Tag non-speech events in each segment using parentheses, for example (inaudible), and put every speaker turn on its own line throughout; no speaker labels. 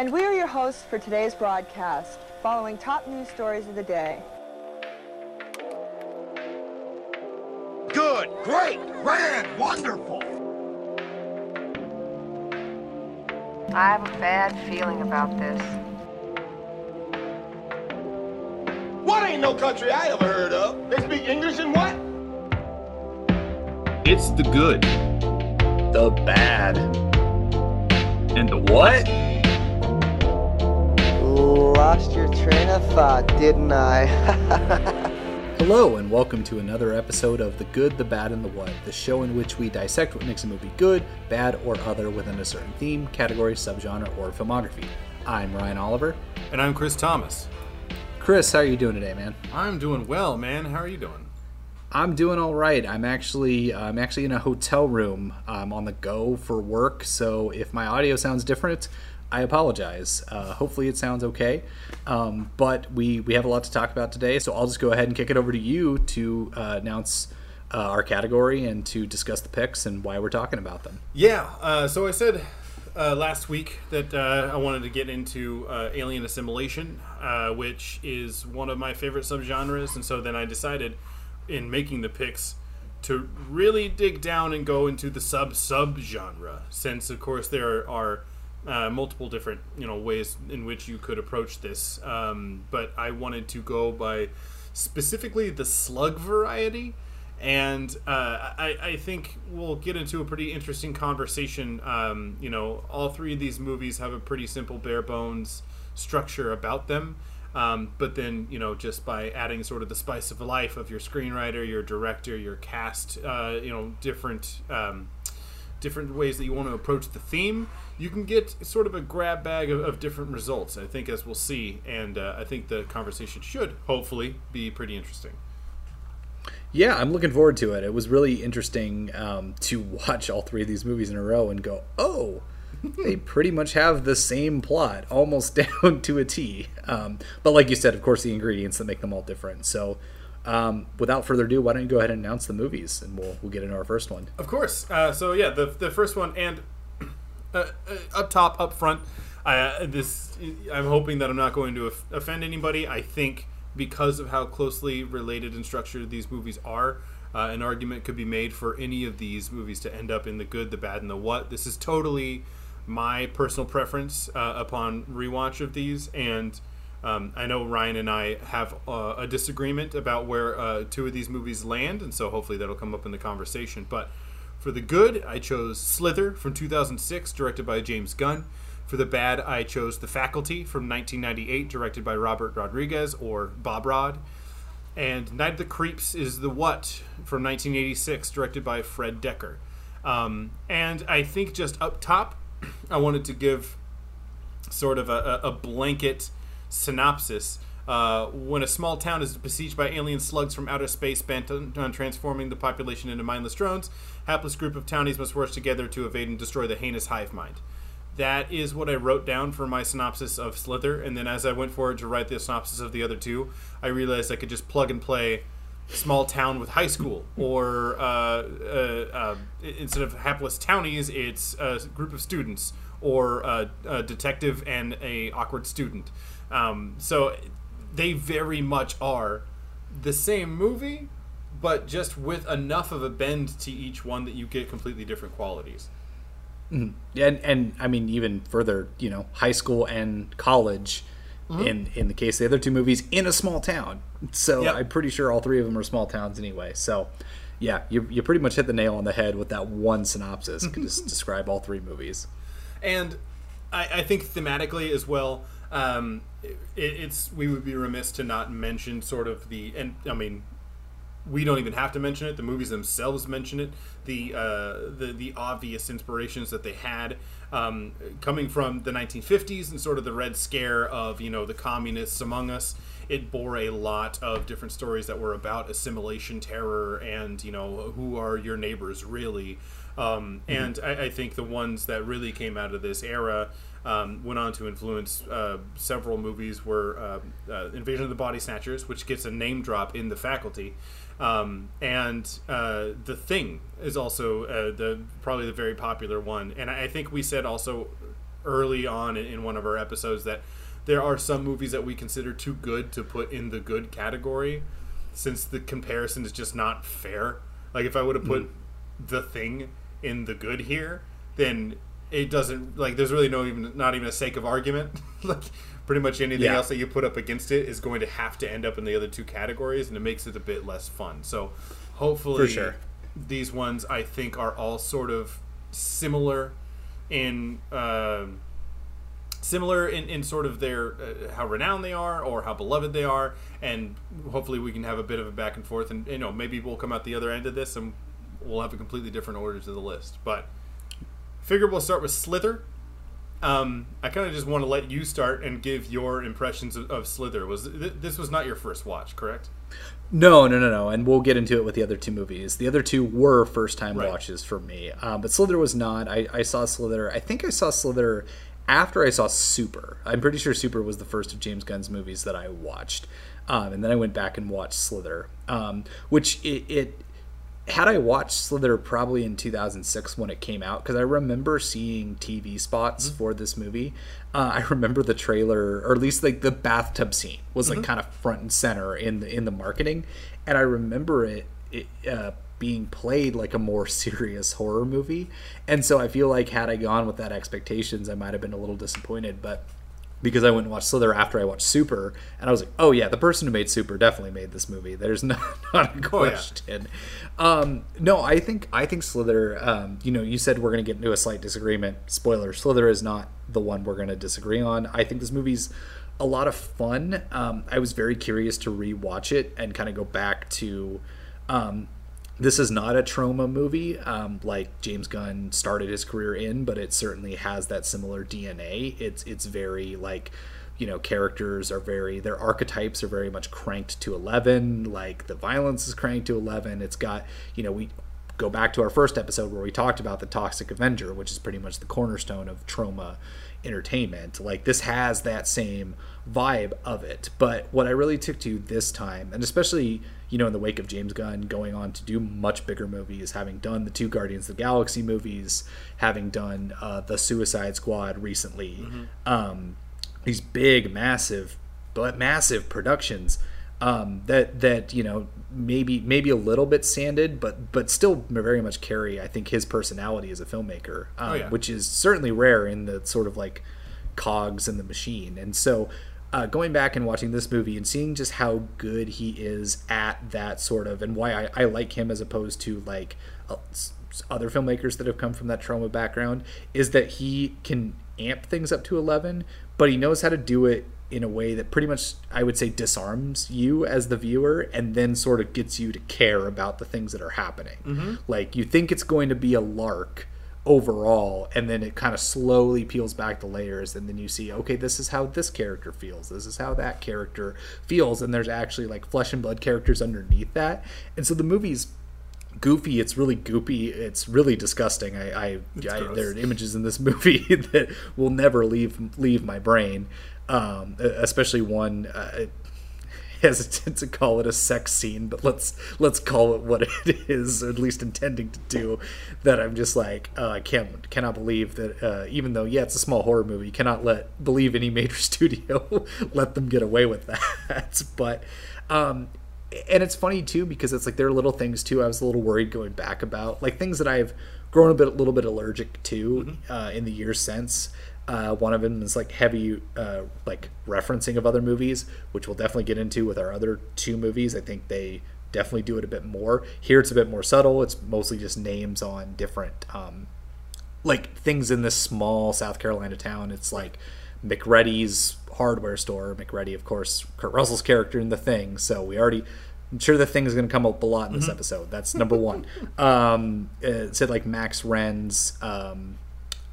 And we are your hosts for today's broadcast, following top news stories of the day.
Good, great, grand, wonderful.
I have a bad feeling about this.
What ain't no country I ever heard of? They speak English and what?
It's the good,
the bad,
and the what?
Lost your train of thought, didn't I? (laughs)
Hello, and welcome to another episode of The Good, the Bad, and the What, the show in which we dissect what makes a movie good, bad, or other within a certain theme, category, subgenre, or filmography. I'm Ryan Oliver.
And I'm Chris Thomas.
Chris, how are you doing today, man?
I'm doing well, man. How are you doing?
I'm doing all right. I'm actually I'm actually in a hotel room. I'm on the go for work, so if my audio sounds different, I apologize. Uh, hopefully, it sounds okay. Um, but we we have a lot to talk about today, so I'll just go ahead and kick it over to you to uh, announce uh, our category and to discuss the picks and why we're talking about them.
Yeah. Uh, so I said uh, last week that uh, I wanted to get into alien assimilation, which is one of my favorite subgenres, and so then I decided in making the picks to really dig down and go into the sub sub genre, since of course there are uh, multiple different you know ways in which you could approach this. Um, but I wanted to go by specifically the slug variety. And uh, I, I, think we'll get into a pretty interesting conversation. Um, you know, all three of these movies have a pretty simple, bare bones structure about them. Um, but then, you know, just by adding sort of the spice of life of your screenwriter, your director, your cast, uh, you know, different um, different ways that you want to approach the theme, you can get sort of a grab bag of, of different results. I think, as we'll see, and uh, I think the conversation should hopefully be pretty interesting.
Yeah, I'm looking forward to it. It was really interesting um, to watch all three of these movies in a row and go, oh, (laughs) they pretty much have the same plot, almost (laughs) down to a T. Um, but like you said, of course, the ingredients that make them all different. So um, without further ado, why don't you go ahead and announce the movies, and we'll we'll get into our first one.
Of course. Uh, so yeah, the the first one, and uh, uh, up top, up front, uh, this I'm hoping that I'm not going to offend anybody. I think because of how closely related and structured these movies are. Uh, an argument could be made for any of these movies to end up in the good, the bad, and the what. This is totally my personal preference uh, upon rewatch of these, and um, I know Ryan and I have uh, a disagreement about where uh, two of these movies land, and so hopefully that'll come up in the conversation. But for the good, I chose Slither from 2006, directed by James Gunn. For the bad, I chose The Faculty from 1998, directed by Robert Rodriguez or Bob Rod. And Night of the Creeps is The What from 1986, directed by Fred Dekker. Um, and I think just up top, (clears throat) I wanted to give sort of a, a blanket synopsis. Uh, when a small town is besieged by alien slugs from outer space bent on, on, transforming the population into mindless drones, hapless group of townies must work together to evade and destroy the heinous hive mind. That is what I wrote down for my synopsis of Slither, and then as I went forward to write the synopsis of the other two, I realized I could just plug and play small town with high school, or uh, uh, uh instead of hapless townies, it's a group of students, or a detective and a awkward student. Um, so they very much are the same movie, but just with enough of a bend to each one that you get completely different qualities.
Mm-hmm. And, and I mean even further, you know, high school and college. Mm-hmm. In in the case of the other two movies, in a small town. So yep. I'm pretty sure all three of them are small towns anyway. So yeah, you, you pretty much hit the nail on the head with that one synopsis. can just (laughs) describe all three movies.
And I, I think thematically as well, um, it, it's we would be remiss to not mention sort of the and I mean we don't even have to mention it. The movies themselves mention it. The uh, the the obvious inspirations that they had um, coming from the 1950s and sort of the Red Scare of you know the communists among us. It bore a lot of different stories that were about assimilation, terror, and you know who are your neighbors really. Um, mm-hmm. And I, I, think the ones that really came out of this era um, went on to influence uh, several movies. Were uh, uh, Invasion of the Body Snatchers, which gets a name drop in the faculty, um, and uh, The Thing is also uh, the probably the very popular one. And I think we said also early on in, in one of our episodes that there are some movies that we consider too good to put in the good category, since the comparison is just not fair. Like if I would have put the thing in the good here, then it doesn't like there's really no even not even a sake of argument. (laughs) like pretty much anything
Yeah.
else that you put up against it is going to have to end up in the other two categories, and it makes it a bit less fun. So hopefully,
sure.
these ones I think are all sort of similar in. um Similar in, in sort of their uh, how renowned they are or how beloved they are, and hopefully we can have a bit of a back and forth, and you know maybe we'll come out the other end of this and we'll have a completely different order to the list. But figure we'll start with Slither. Um, I kind of just want to let you start and give your impressions of, of Slither. Was th- this was not your first watch, correct?
No, no, no, no. And we'll get into it with the other two movies. The other two were first time
Right.
watches for me. Um, but Slither was not. I, I saw Slither. I think I saw Slither after I saw Super. I'm pretty sure Super was the first of James Gunn's movies that I watched. Um, and then I went back and watched Slither, um, which it, it had I watched Slither probably in 2006 when it came out because I remember seeing TV spots for this movie. Uh, I remember the trailer, or at least like the bathtub scene was like kind of front and center in the in the marketing, and I remember it, it uh, being played like a more (laughs) serious horror movie. And so I feel like had I gone with that expectations, I might have been a little disappointed, but because I went and watched Slither after I watched Super, and I was like, oh yeah, the person who made Super definitely made this movie. There's (laughs) no, not a
Oh, yeah.
question. um, no, I think I think Slither. Um, you know, you said we're going to get into a slight disagreement. Spoiler: Slither is not the one we're going to disagree on. I think this movie's a lot of fun. Um, I was very curious to rewatch it and kind of go back to. Um, this is not a Troma movie um, like James Gunn started his career in, but it certainly has that similar DNA. It's it's very like you know characters are very their archetypes are very much cranked to 11 like the violence is cranked to 11 it's got you know we go back to our first episode where we talked about the toxic avenger which is pretty much the cornerstone of Troma Entertainment. Like this has that same vibe of it. But what i really took to this time and especially you know in the wake of james gunn going on to do much bigger movies having done the two guardians of the galaxy movies having done uh, the suicide squad recently. Um, these big massive but massive productions um, that that you know maybe maybe a little bit sanded but but still very much carry i think his personality as a filmmaker um,
Oh, yeah.
which is certainly rare in the sort of like cogs in the machine. And so uh, going back and watching this movie and seeing just how good he is at that sort of and why I, I like him as opposed to like uh, other filmmakers that have come from that Troma background is that he can amp things up to 11 but he knows how to do it in a way that pretty much I would say disarms you as the viewer and then sort of gets you to care about the things that are happening. Like you think it's going to be a lark overall and then it kind of slowly peels back the layers and then you see okay this is how this character feels this is how that character feels and there's actually like flesh and blood characters underneath that. And so the movie's goofy it's really goopy it's really disgusting. I, I, I there are images in this (laughs) movie that will never leave leave my brain. Um, especially one uh, hesitant to call it a sex scene, but let's let's call it what it is, or at least intending to do. That I'm just like uh, I can't cannot believe that uh, even though yeah it's a small horror movie, you cannot let believe any major (laughs) studio let them get away with that. (laughs) But um, and it's funny too because it's like there are little things too. I was a little worried going back about like things that I've grown a bit a little bit allergic to uh, in the years since. Uh, one of them is like heavy, uh, like referencing of other movies, which we'll definitely get into with our other two movies. I think they definitely do it a bit more. Here, it's a bit more subtle. It's mostly just names on different, um, like things in this small South Carolina town. It's like MacReady's hardware store. McReady, of course, Kurt Russell's character in The Thing. So we already. I'm sure the thing is going to come up a lot in this episode. That's number one. (laughs) um, it said like Max Renn's um,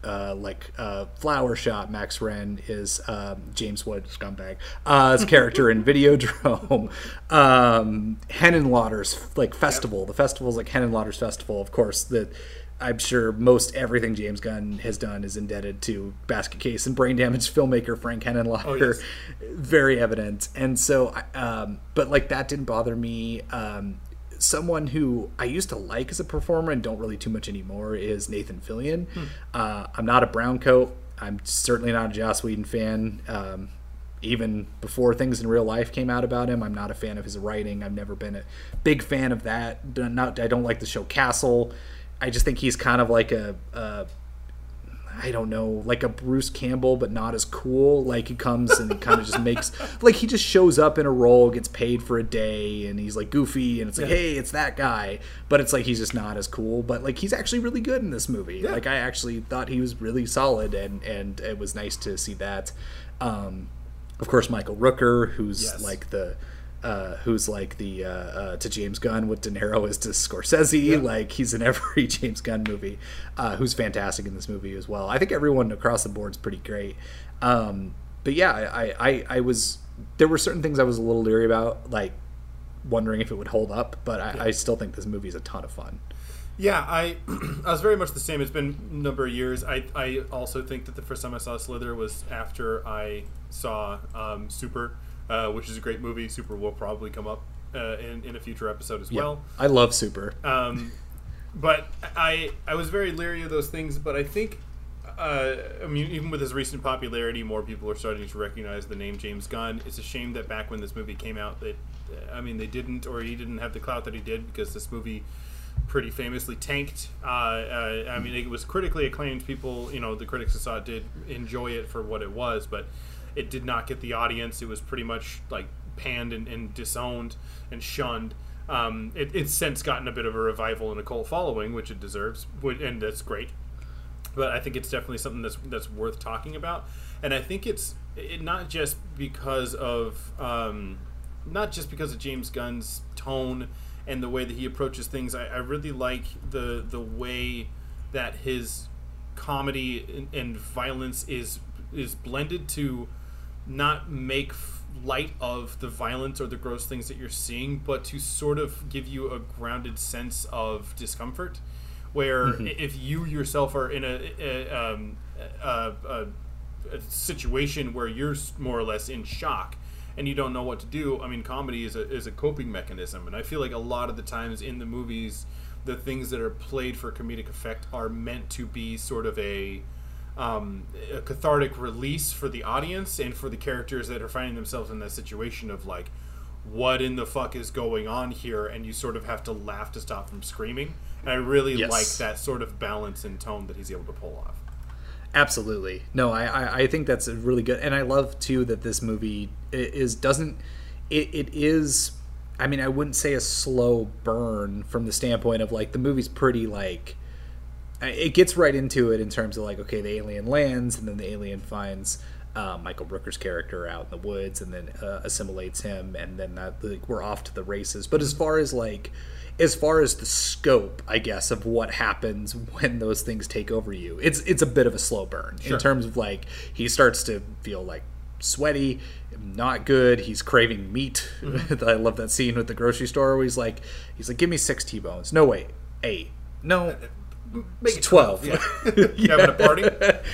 uh, like uh, flower shop Max Renn is um, james wood scumbag uh, his character in videodrome um, henenlotter's like festival. The festival is like henenlotter's festival. Of course that i'm sure most everything james gunn has done is indebted to basket case and brain damage filmmaker frank henenlotter
yes.
very evident. And so um, but like that didn't bother me. Um, someone who I used to like as a performer and don't really too much anymore is Nathan Fillion. Uh, I'm not a brown coat. I'm certainly not a Joss Whedon fan. Um, even before things in real life came out about him, I'm not a fan of his writing. I've never been a big fan of that. Not, I don't like the show Castle. I just think he's kind of like a, a I don't know, like a Bruce Campbell, but not as cool. Like he comes and kind of just makes, (laughs) like he just shows up in a role, gets paid for a day, and he's like goofy, and it's like,
Yeah.
hey, it's that guy. But it's like he's just not as cool. But like he's actually really good in this movie.
Yeah.
Like I actually thought he was really solid, and and it was nice to see that. Um, of course, Michael Rooker, who's
Yes.
like the. Uh, who's like the uh, uh, to James Gunn what De Niro is to Scorsese. Like he's in every (laughs) James Gunn movie uh, who's fantastic in this movie as well. I think everyone across the board is pretty great. Um, but yeah I, I, I was there were certain things I was a little leery about like wondering if it would hold up but I, I still think this movie is a ton of fun.
Yeah, I (clears throat) I was very much the same. It's been a number of years. I, I also think that the first time I saw Slither was after I saw um, Super, uh, which is a great movie. Super will probably come up uh, in, in a future episode as
yeah
well.
I love Super
Um, but I I was very leery of those things. But I think, uh, I mean, even with his recent popularity, more people are starting to recognize the name James Gunn. It's a shame that back when this movie came out, that I mean, they didn't or he didn't have the clout that he did because this movie pretty famously tanked. Uh, uh, I mean, it was critically acclaimed. People, you know, the critics who saw it did enjoy it for what it was, but it did not get the audience. It was pretty much like panned and, and disowned and shunned. Um, it, it's since gotten a bit of a revival and a cult following, which it deserves, and that's great. But I think it's definitely something that's that's worth talking about, and I think it's it, not just because of um, not just because of James Gunn's tone and the way that he approaches things. I, I really like the the way that his comedy and, and violence is is blended to not make light of the violence or the gross things that you're seeing, but to sort of give you a grounded sense of discomfort. Where i if you yourself are in a, a, um, a, a, a situation where you're more or less in shock and you don't know what to do, I mean, comedy is a, is a coping mechanism. And I feel like a lot of the times in the movies, the things that are played for comedic effect are meant to be sort of a um, a cathartic release for the audience and for the characters that are finding themselves in that situation of like, what in the fuck is going on here? And you sort of have to laugh to stop from screaming. And I really
Yes.
like that sort of balance and tone that he's able to pull off.
Absolutely. No, I, I, I think that's a really good, and I love too that this movie is doesn't it, it is. I mean, I wouldn't say a slow burn from the standpoint of like the movie's pretty like it gets right into it in terms of like okay the alien lands and then the alien finds uh, Michael Rooker's character out in the woods and then uh, assimilates him and then that like, we're off to the races. But as far as like as far as the scope I guess of what happens when those things take over you it's it's a bit of a slow burn.
Sure.
in terms of like he starts to feel like sweaty not good he's craving meat. (laughs) I love that scene with the grocery store where he's like he's like give me six t-bones. No way, eight. No
Make
It's 12.
Yeah. (laughs) you having a party?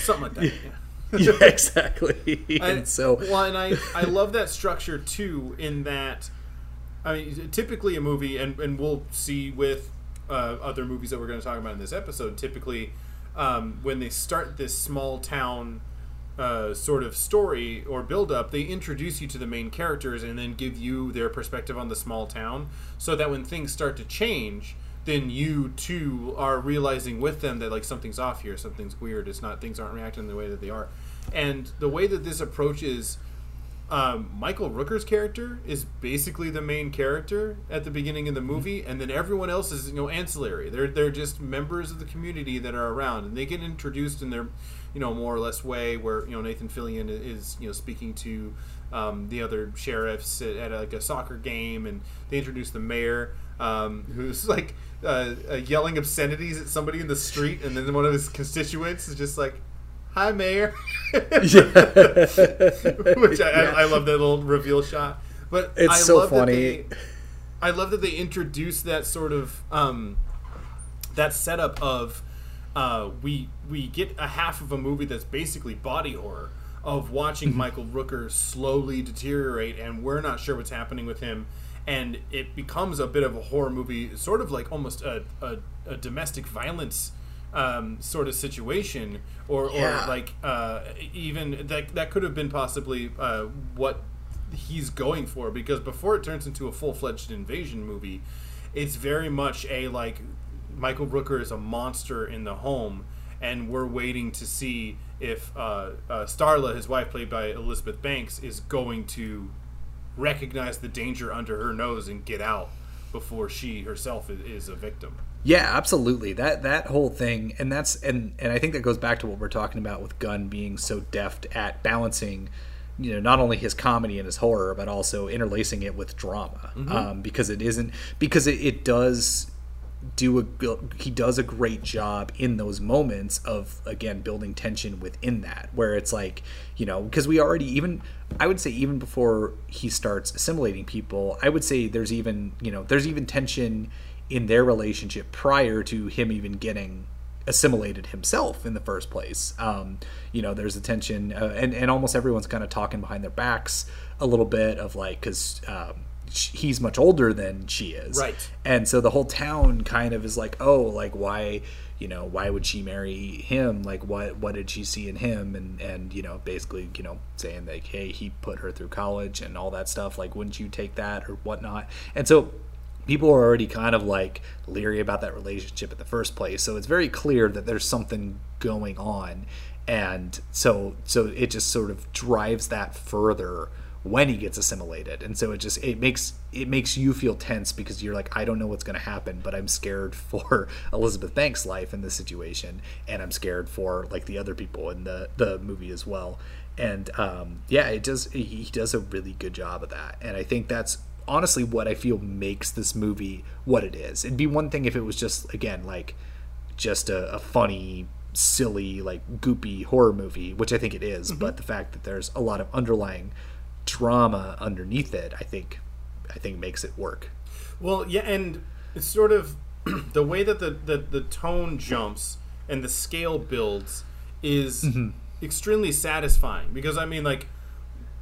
Something like that. Yeah.
yeah, (laughs) exactly.
I-
and so,
well, and I, I love that structure too. In that, I mean, typically a movie, and, and we'll see with uh, other movies that we're going to talk about in this episode. Typically, um, when they start this small town uh, sort of story or build up, they introduce you to the main characters and then give you their perspective on the small town, so that when things start to change. Then you too are realizing with them that like something's off here, something's weird. It's not things aren't reacting the way that they are, and the way that this approaches um, Michael Rooker's character is basically the main character at the beginning of the movie, and then everyone else is you know ancillary. They're they're just members of the community that are around, and they get introduced in their you know more or less way. Where you know Nathan Fillion is you know speaking to um, the other sheriffs at, at like a soccer game, and they introduce the mayor. Um, who's like uh, uh, yelling obscenities at somebody in the street, and then one of his constituents is just like, "Hi, mayor." (laughs) Which I, I, I love that little reveal shot. But
It's
I
so
love
funny.
That they, I love that they introduced that sort of um, that setup of uh, we we get a half of a movie that's basically body horror of watching
Mm-hmm.
Michael Rooker slowly deteriorate, and we're not sure what's happening with him. And it becomes a bit of a horror movie, sort of like almost a, a, a domestic violence um, sort of situation, or,
Yeah.
or like uh, even that that could have been possibly uh, what he's going for because before it turns into a full fledged invasion movie, it's very much a like Michael Rooker is a monster in the home, and we're waiting to see if uh, uh, Starla, his wife, played by Elizabeth Banks, is going to recognize the danger under her nose and get out before she herself is, a victim.
Yeah, absolutely. That that whole thing, and that's and and I think that goes back to what we're talking about with Gunn being so deft at balancing, you know, not only his comedy and his horror, but also interlacing it with drama, um, because it isn't because it, it does do a he does a great job in those moments of again building tension within that where it's like you know because we already even i would say even before he starts assimilating people i would say there's even you know there's even tension in their relationship prior to him even getting assimilated himself in the first place. Um, you know there's a tension uh, and, and almost everyone's kind of talking behind their backs a little bit of like because um, he's much older than she is.
Right.
and so the whole town kind of is like oh like why you know why would she marry him? Like what what did she see in him? And and you know basically you know saying like hey he put her through college and all that stuff. Like wouldn't you take that or whatnot? And so people are already kind of like leery about that relationship in the first place. So it's very clear that there's something going on. And so so it just sort of drives that further when he gets assimilated. And so it just it makes it makes you feel tense because you're like i don't know what's going to happen but i'm scared (laughs) for elizabeth banks life in this situation and i'm scared for like the other people in the the movie as well. And um yeah it does he does a really good job of that. And i think that's honestly what i feel makes this movie what it is. It'd be one thing if it was just again like just a, a funny silly like goopy horror movie which i think it is, but the fact that there's a lot of underlying drama underneath it i think i think makes it work
Well, yeah, and it's sort of (clears throat) the way that the, the, the tone jumps and the scale builds is extremely satisfying because I mean, like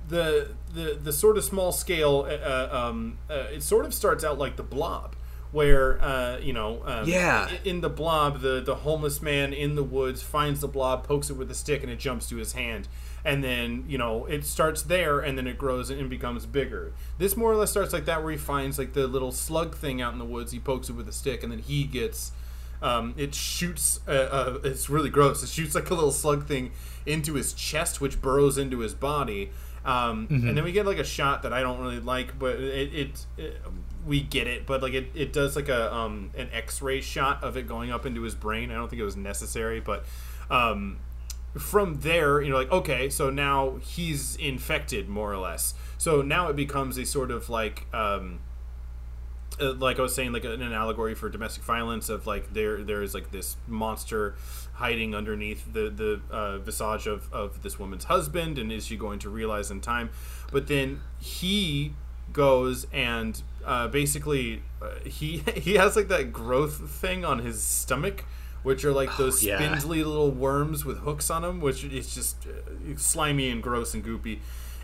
the the the sort of small scale, uh, uh, um, uh, it sort of starts out like the Blob. Where uh, you know, um,
Yeah.
in the blob, the the homeless man in the woods finds the blob, pokes it with a stick, and it jumps to his hand. And then you know it starts there, and then it grows and becomes bigger. This more or less starts like that, where he finds like the little slug thing out in the woods. He pokes it with a stick, and then he gets um, it shoots. Uh, uh, it's really gross. It shoots like a little slug thing into his chest, which burrows into his body. Um, And then we get like a shot that I don't really like, but it, it, it we get it. But like it, it does like a um, an X-ray shot of it going up into his brain. I don't think it was necessary, but um, from there, you know, like okay, so now he's infected more or less. So now it becomes a sort of like. Um, uh, like I was saying, like an, allegory for domestic violence of like there there is like this monster hiding underneath the the uh, visage of of this woman's husband, and is she going to realize in time? But then he goes and uh, basically uh, he (laughs) he has like that growth thing on his stomach. Which are like those
yeah.
spindly little worms with hooks on them, which is just uh, slimy and gross and goopy.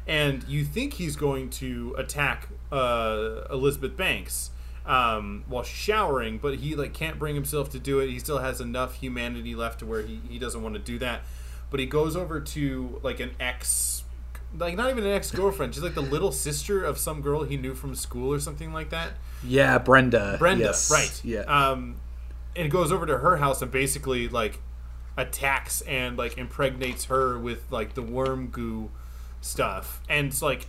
And you think he's going to attack uh, Elizabeth Banks, um, while she's showering, but he like can't bring himself to do it. He still has enough humanity left to where he, he doesn't want to do that. But he goes over to like an ex, like not even an ex girlfriend, just like the little sister of some girl he knew from school or something like that.
yeah brenda
Brenda,
yes.
right?
yeah
Um, and goes over to her house and basically like attacks and like impregnates her with like the worm goo stuff, and it's like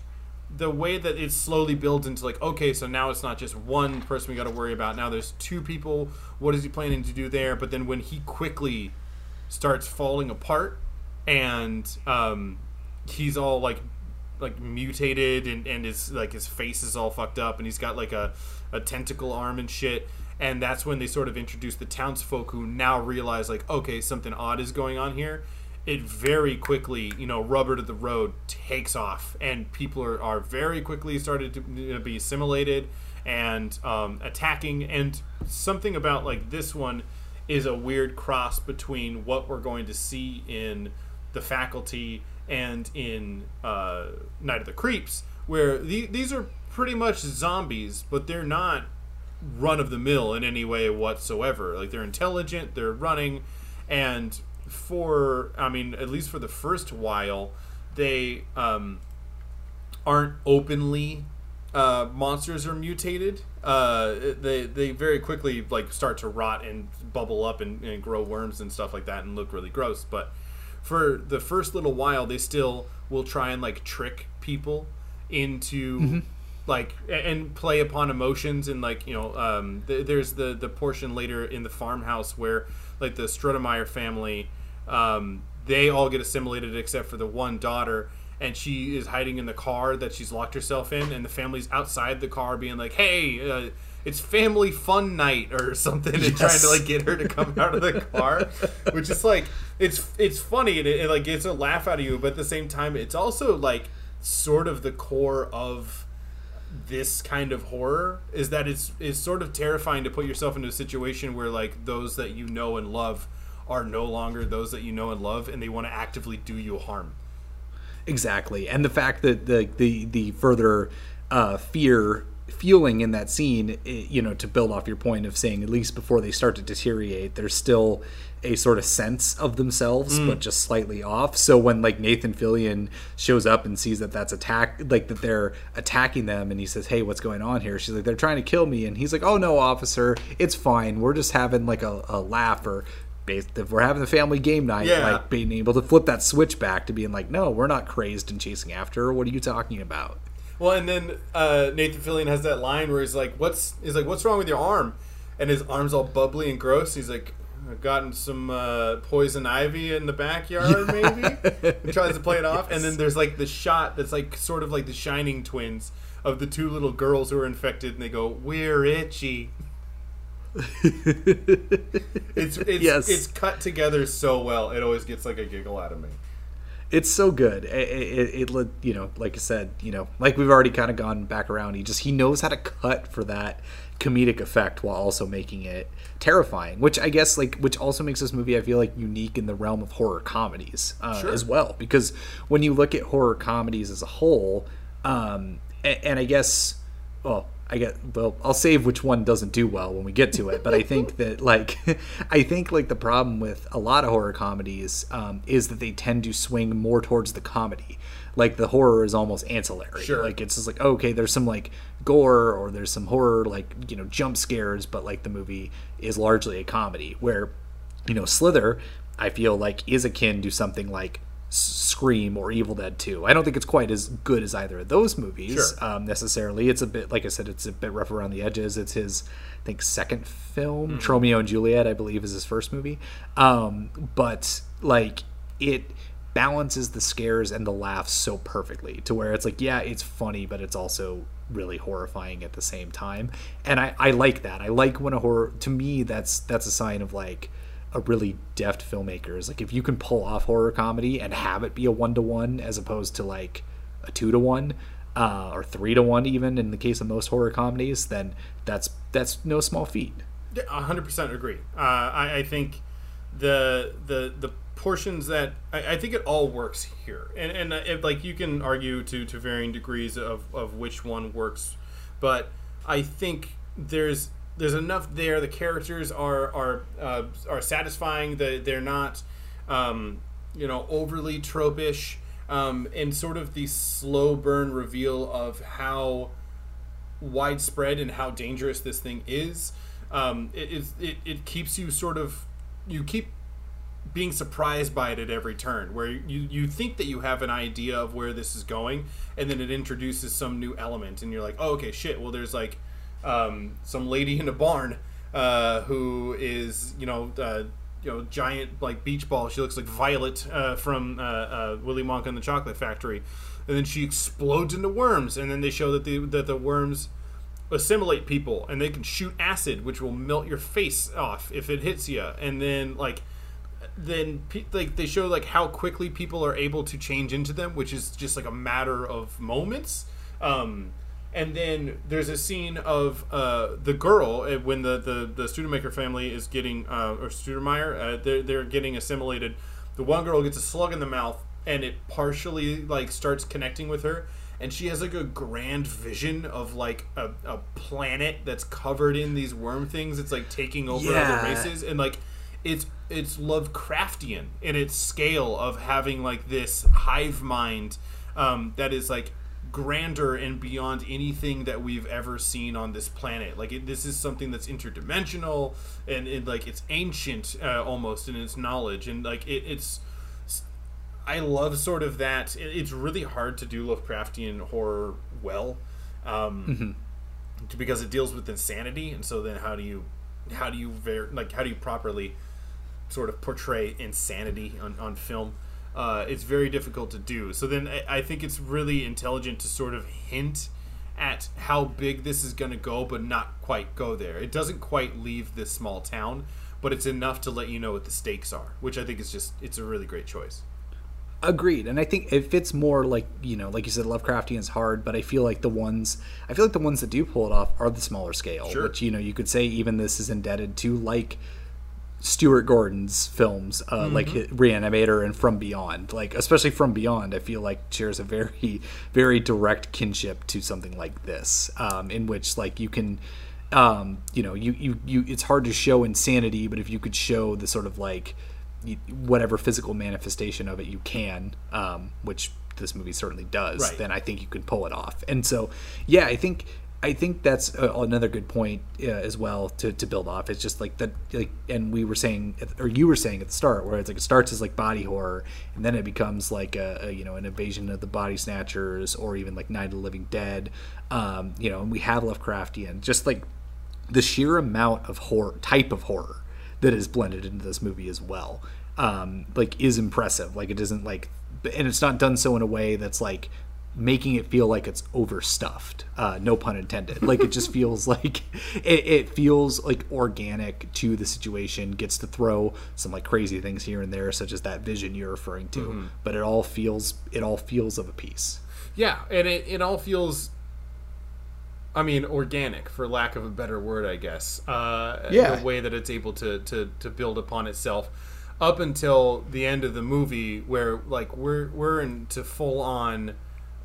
the way that it slowly builds into like okay, so now it's not just one person we got to worry about. Now there's two people. What is he planning to do there? But then when he quickly starts falling apart and um, he's all like like mutated and, and his like his face is all fucked up and he's got like a, a tentacle arm and shit and that's when they sort of introduce the townsfolk who now realize like okay something odd is going on here. It very quickly you know rubber to the road takes off and people are, are very quickly started to be assimilated and um, attacking. And something about like this one is a weird cross between what we're going to see in the faculty and in uh, Night of the Creeps, where the, these are pretty much zombies, but they're not run of the mill in any way whatsoever. Like they're intelligent, they're running, and for I mean, at least for the first while, they um, aren't openly uh, monsters are mutated. Uh, they they very quickly like start to rot and bubble up and, and grow worms and stuff like that and look really gross. But for the first little while, they still will try and like trick people into like and play upon emotions and like you know um, th- there's the the portion later in the farmhouse where like the Strutemyer family um, they all get assimilated except for the one daughter and she is hiding in the car that she's locked herself in and the family's outside the car being like hey uh, it's family fun night or (laughs) something and trying to like get her to come out of the car (laughs) which is like it's it's funny and it, it like gets a laugh out of you but at the same time it's also like sort of the core of this kind of horror is that it's it's sort of terrifying to put yourself into a situation where like those that you know and love are no longer those that you know and love and they want to actively do you harm.
Exactly, and the fact that the the the further uh, fear fueling in that scene, i- you know, to build off your point of saying at least before they start to deteriorate, there's still a sort of sense of themselves, but just slightly off. So when like Nathan Fillion shows up and sees that that's attack, like that they're attacking them, and he says, "Hey, what's going on here?" She's like, "They're trying to kill me," and he's like, "Oh no, officer, it's fine. We're just having like a, a laugh or." based if we're having the family game night,
Yeah.
like being able to flip that switch back to being like, no, we're not crazed and chasing after her. What are you talking about?
well and then uh, Nathan Fillion has that line where he's like what's he's like what's wrong with your arm and his arm's all bubbly and gross he's like I've gotten some uh, poison ivy in the backyard (laughs) maybe and tries to play it off and then there's like the shot that's like sort of like the shining twins of the two little girls who are infected and they go we're itchy (laughs) it's it's
Yes.
it's cut together so well it always gets like a giggle out of me
It's so good. It, it, it, it you know, like I said, you know, like we've already kind of gone back around. He just he knows how to cut for that comedic effect while also making it terrifying. Which I guess like which also makes this movie I feel like unique in the realm of horror comedies uh,
Sure.
as well. Because when you look at horror comedies as a whole, um, and, and I guess well. I get well. I'll save which one doesn't do well when we get to it. But I think that (laughs) like, (laughs) I think like the problem with a lot of horror comedies um, is that they tend to swing more towards the comedy. Like the horror is almost ancillary.
Sure.
Like it's just like okay, there's some like gore or there's some horror like you know jump scares, but like the movie is largely a comedy. Where you know Slither, I feel like is akin to something like Scream or Evil Dead 2. I don't think it's quite as good as either of those movies
Sure.
um, necessarily. It's a bit, like I said, it's a bit rough around the edges. It's his, I think, second film. Tromeo and Juliet, I believe, is his first movie. Um, but like it balances the scares and the laughs so perfectly to where it's like, yeah, it's funny, but it's also really horrifying at the same time. And I, I like that. I like when a horror. To me, that's that's a sign of like a really deft filmmaker is like if you can pull off horror comedy and have it be a one to one as opposed to like a two to one uh, or three to one even in the case of most horror comedies then that's that's no small feat
hundred percent agree. Uh, I, I think the the the portions that I, I think it all works here, and and uh, like you can argue to to varying degrees of of which one works, but I think there's there's enough there. The characters are are uh, are satisfying. That they're not um, you know overly tropish. Um, and sort of the slow burn reveal of how widespread and how dangerous this thing is. Um, it, it, it keeps you sort of you keep being surprised by it at every turn where you, you think that you have an idea of where this is going and then it introduces some new element and you're like oh okay shit well there's like um, some lady in a barn uh, who is you know uh, you know giant like beach ball. She looks like violet uh, from uh, uh, willy wonka and the chocolate factory. And then she explodes into worms and then they show that the that the worms assimilate people and they can shoot acid which will melt your face off if it hits you and then like then pe- like they show like how quickly people are able to change into them which is just like a matter of moments um and then there's a scene of uh, the girl uh, when the, the, the Studemaker family is getting, uh, or Studemeyer, uh, they're, they're getting assimilated. The one girl gets a slug in the mouth and it partially like starts connecting with her. And she has like a grand vision of like a, a planet that's covered in these worm things. It's like taking over
Yeah.
other races. And like it's it's Lovecraftian in its scale of having like this hive mind um, that is like grander and beyond anything that we've ever seen on this planet. Like it, this is something that's interdimensional and, and like it's ancient uh, almost in its knowledge and like it, it's. I love sort of that. It, it's really hard to do Lovecraftian horror well, um, because it deals with insanity, and so then how do you, how do you ver- like how do you properly sort of portray insanity on, on film? uh, it's very difficult to do. So then I, I think it's really intelligent to sort of hint at how big this is going to go, but not quite go there. It doesn't quite leave this small town, but it's enough to let you know what the stakes are, which I think is just it's a really great choice.
Agreed, and I think it fits more like you know, like you said, Lovecraftian is hard, but I feel like the ones I feel like the ones that do pull it off are the smaller scale,
Sure.
which you know you could say even this is indebted to like Stuart Gordon's films, uh, like
Mm-hmm.
Reanimator and From Beyond, like especially From Beyond, I feel like shares a very very direct kinship to something like this, um, in which like you can. Um, you know, you, you, you, it's hard to show insanity, but if you could show the sort of like, whatever physical manifestation of it you can, um, which this movie certainly does,
Right.
then I think you can pull it off. And so, yeah, I think I think that's uh, another good point uh, as well to, to build off. It's just like that, like, and we were saying, or you were saying at the start, where it's like it starts as like body horror, and then it becomes like a, a you know an invasion of the body snatchers, or even like Night of the Living Dead, um, you know, and we have Lovecraftian, just like the sheer amount of horror type of horror that is blended into this movie as well um like is impressive. Like it isn't like and it's not done so in a way that's like making it feel like it's overstuffed uh no pun intended like it just feels (laughs) like it, it feels like organic to the situation gets to throw some like crazy things here and there such as that vision you're referring to but it all feels it all feels of a piece
Yeah, and it, it all feels, I mean, organic for lack of a better word, I guess. Uh,
Yeah.
the way that it's able to, to to build upon itself, up until the end of the movie, where like we're we're into full on,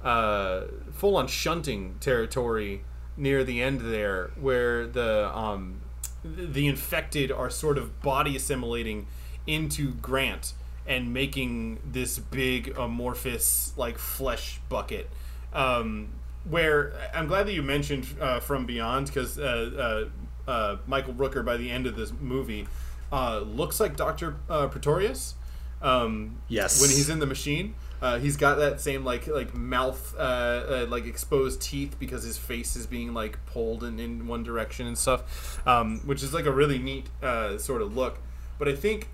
uh, full on shunting territory near the end there, where the um, the infected are sort of body assimilating into Grant and making this big amorphous like flesh bucket. Um, where I'm glad that you mentioned uh, From Beyond because uh, uh, uh, Michael Rooker by the end of this movie uh, looks like Doctor uh, Pretorius. Um,
Yes.
when he's in the machine. Uh, he's got that same like like mouth uh, uh, like exposed teeth because his face is being like pulled in, in one direction and stuff, um, which is like a really neat uh, sort of look. But I think,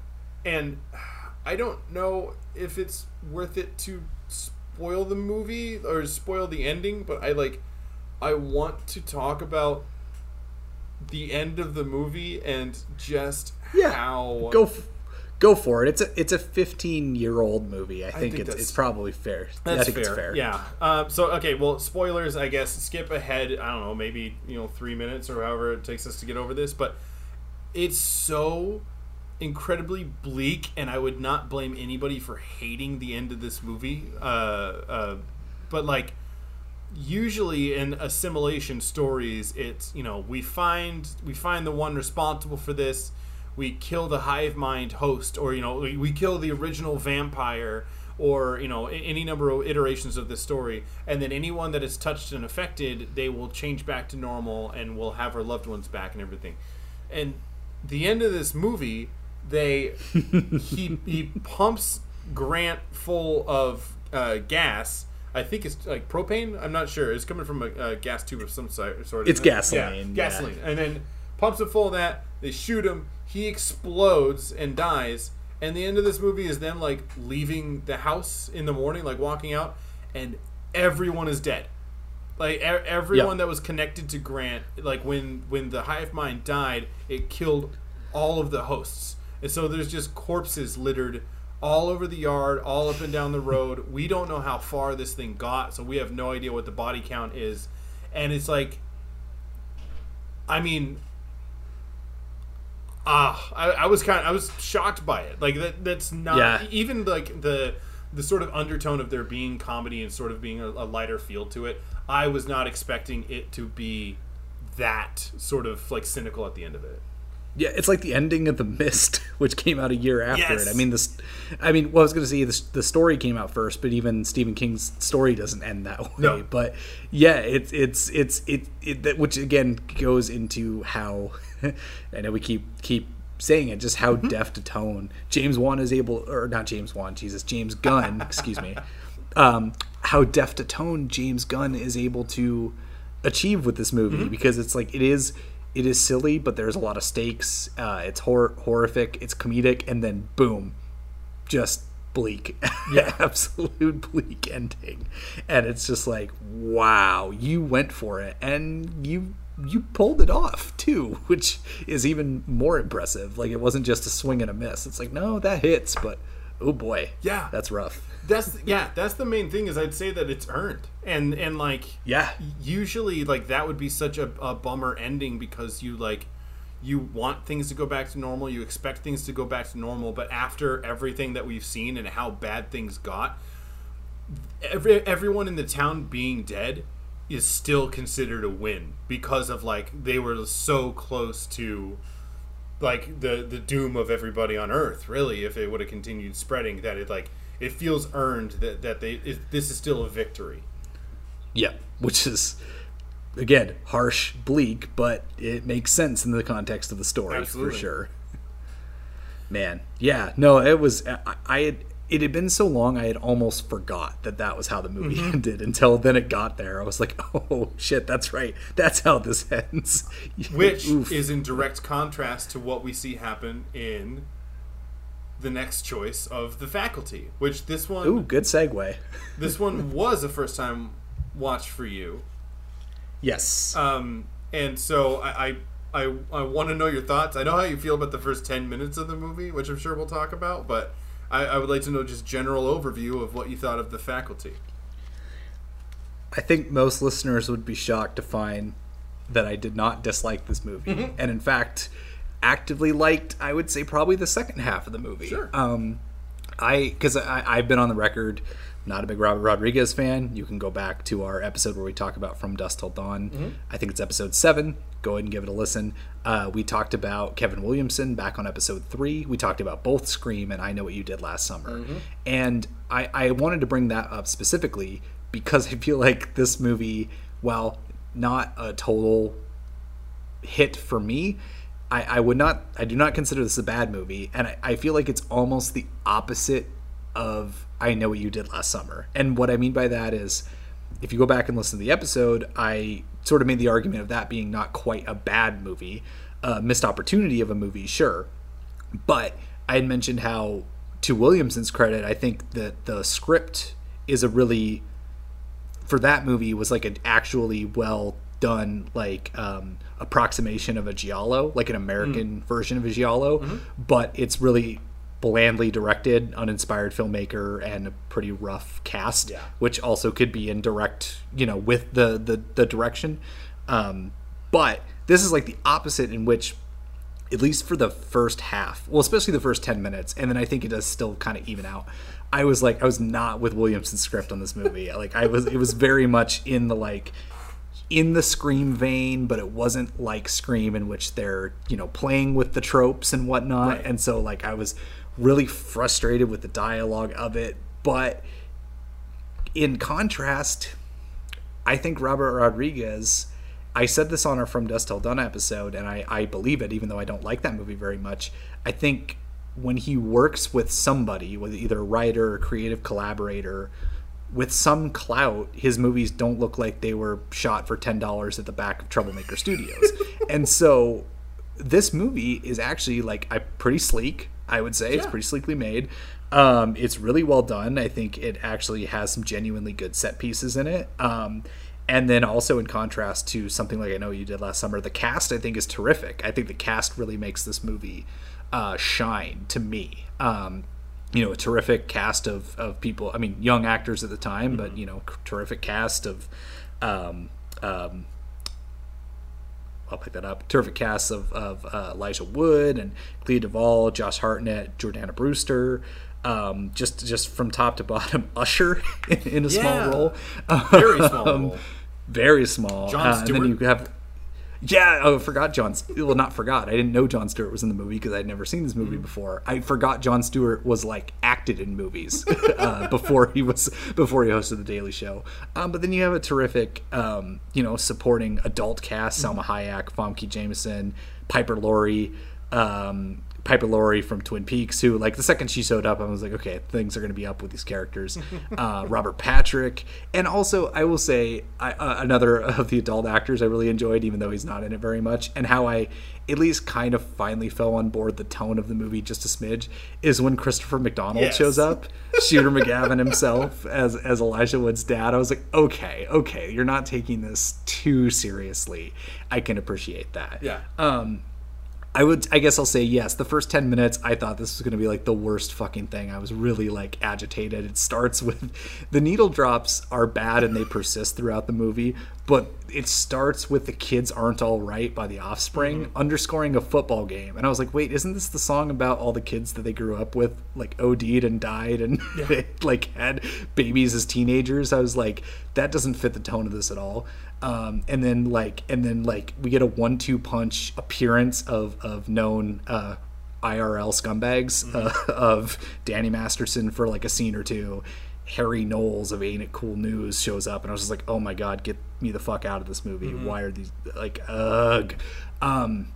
and I don't know if it's worth it to spoil the movie or spoil the ending, but I like I want to talk about the end of the movie and just
Yeah.
how
go f- go for it it's a it's a 15 year old movie i think,
think
it's, it's probably fair
That's
i think
fair.
it's fair
Yeah. Um, so okay, well, spoilers. I guess skip ahead. I don't know, maybe you know three minutes or however it takes us to get over this, but it's so incredibly bleak, and I would not blame anybody for hating the end of this movie. Uh, uh, but like usually in assimilation stories it's you know we find we find the one responsible for this we kill the hive mind host or you know we, we kill the original vampire or you know any number of iterations of this story and then anyone that is touched and affected they will change back to normal and will have our loved ones back and everything and the end of this movie they (laughs) he he pumps grant full of uh, gas I think it's like propane. I'm not sure. It's coming from a, a gas tube of some sort.
It's gasoline,
Yeah,
yeah.
gasoline. And then pumps it full of that. They shoot him. He explodes and dies. And the end of this movie is them like leaving the house in the morning, like walking out, and everyone is dead. Like e- everyone
Yep.
that was connected to Grant, like when when the hive mind died, it killed all of the hosts. And so there's just corpses littered all over the yard, all up and down the road. (laughs) We don't know how far this thing got, so we have no idea what the body count is. And it's like I mean ah, I, I was kind of, I was shocked by it. Like that that's not
Yeah.
even like the the sort of undertone of there being comedy and sort of being a, a lighter feel to it. I was not expecting it to be that sort of like cynical at the end of it.
Yeah, it's like the ending of The Mist, (laughs) which came out a year after
Yes.
it. I mean, this. I mean, well, I was going to say the, the story came out first, but even Stephen King's story doesn't end that (laughs) way.
No.
But yeah, it's it's it's it, it which again goes into how (laughs) I know we keep keep saying it, just how
Mm-hmm.
deft a tone James Wan is able, or not James Wan, Jesus, James Gunn, (laughs) excuse me, um, how deft a tone James Gunn is able to achieve with this movie
Mm-hmm.
because it's like it is it is silly, but there's a lot of stakes. Uh, it's hor- horrific, it's comedic, and then boom, just bleak, (laughs)
Yeah.
absolute bleak ending, and it's just like wow, you went for it, and you you pulled it off too, (laughs) which is even more impressive. Like it wasn't just a swing and a miss. It's like no, that hits, but oh boy,
Yeah.
that's rough.
That's yeah, that's the main thing is I'd say that it's earned. And and like
Yeah,
usually like that would be such a, a bummer ending because you like you want things to go back to normal, you expect things to go back to normal, but after everything that we've seen and how bad things got, every everyone in the town being dead is still considered a win because of like they were so close to like the the doom of everybody on earth really if it would have continued spreading that it like it feels earned that that they it, this is still a victory
yeah, which is again harsh, bleak, but it makes sense in the context of the story
Absolutely.
for sure. Man, yeah, no, it was. I, I had. It had been so long, I had almost forgot that that was how the movie
Mm-hmm.
ended. Until then, it got there. I was like, (laughs) "Oh shit, that's right. That's how this (laughs) ends."
which is in direct contrast to what we see happen in the next choice of the faculty which this one
ooh, good segue.
this one (laughs) was a first time watch for you
Yes,
um and so i i i, I want to know your thoughts i know how you feel about the first 10 minutes of the movie which i'm sure we'll talk about but I, I would like to know just general overview of what you thought of the faculty
I think most listeners would be shocked to find that I did not dislike this movie,
Mm-hmm.
and in fact, actively liked. I would say probably the second half of the movie.
Sure.
Um, I because I, I've been on the record not a big Robert Rodriguez fan. You can go back to our episode where we talk about From Dusk Till Dawn.
Mm-hmm.
I think it's episode seven. Go ahead and give it a listen. Uh, we talked about Kevin Williamson back on episode three. We talked about both Scream and I Know What You Did Last Summer.
Mm-hmm.
And I, I wanted to bring that up specifically because I feel like this movie, while not a total hit for me. I, I would not I do not consider this a bad movie, and I, I feel like it's almost the opposite of I Know What You Did Last Summer. And what I mean by that is if you go back and listen to the episode, I sort of made the argument of that being not quite a bad movie, a missed opportunity of a movie, sure. But I had mentioned how, to Williamson's credit, I think that the script is a really for that movie was like an actually well done like um, approximation of a giallo, like an American version of a giallo, but it's really blandly directed, uninspired filmmaker, and a pretty rough cast,
Yeah.
which also could be in direct, you know, with the the, the direction. Um, but this is like the opposite in which at least for the first half, well, especially the first 10 minutes, and then I think it does still kind of even out. I was like, I was not with Williamson's script on this movie. (laughs) like, I was, it was very much in the like, in the Scream vein, but it wasn't like Scream in which they're, you know, playing with the tropes and whatnot.
Right.
And so, like, I was really frustrated with the dialogue of it. But in contrast, I think Robert Rodriguez. I said this on our From Dusk Till Dawn episode, and I, I believe it, even though I don't like that movie very much. I think when he works with somebody, with either a writer or creative collaborator, with some clout, his movies don't look like they were shot for ten dollars at the back of Troublemaker Studios. (laughs) and so this movie is actually like I pretty sleek. I would say it's pretty sleekly made. Um, it's really well done. I think it actually has some genuinely good set pieces in it. Um, and then also in contrast to something like I know you did last summer, the cast I think is terrific. I think the cast really makes this movie uh, shine to me. Um, you know, a terrific cast of, of people. I mean, young actors at the time, but you know, terrific cast of. Um, um, I'll pick that up. Terrific cast of, of uh, Elijah Wood and Clea Duvall, Josh Hartnett, Jordana Brewster. Um, just just from top to (laughs) bottom, Usher in, a
Yeah.
small role.
Very small
Um,
role.
Very small.
Jon
Uh, and then you have Yeah, oh, I forgot Jon. Well, not forgot. I didn't know Jon Stewart was in the movie because I'd never seen this movie
Mm-hmm.
before. I forgot Jon Stewart was like acted in movies (laughs) uh, before he was before he hosted the Daily Show. Um, but then you have a terrific, um, you know, supporting adult cast:
Mm-hmm.
Salma Hayek, Famke Janssen, Piper Laurie. Um, Piper Laurie from Twin Peaks, who like the second she showed up, I was like, okay, things are going to be up with these characters. (laughs) uh, Robert Patrick, and also I will say I, uh, another (laughs) of the adult actors I really enjoyed, even though he's not in it very much, and how I at least kind of finally fell on board the tone of the movie just a smidge is when Christopher McDonald
Yes.
shows up, (laughs) Shooter McGavin himself as as Elijah Wood's dad. I was like, okay, okay, you're not taking this too seriously. I can appreciate that.
Yeah.
Um, I would, I guess I'll say yes. The first 10 minutes, I thought this was going to be like the worst fucking thing. I was really like agitated. It starts with (laughs) the needle drops are bad and they persist throughout the movie, but it starts with the kids aren't all right by the offspring mm-hmm. underscoring a football game. And I was like, wait, isn't this the song about all the kids that they grew up with, like OD'd and died and they, (laughs) like had babies as teenagers? I was like, that doesn't fit the tone of this at all um, and then like and then like we get a one-two punch appearance of of known uh, IRL scumbags uh, (laughs) of Danny Masterson for like a scene or two. Harry Knowles of Ain't It Cool News shows up, and I was just like, "Oh my god, get me the fuck out of this movie! Why are these like ugh?" Um,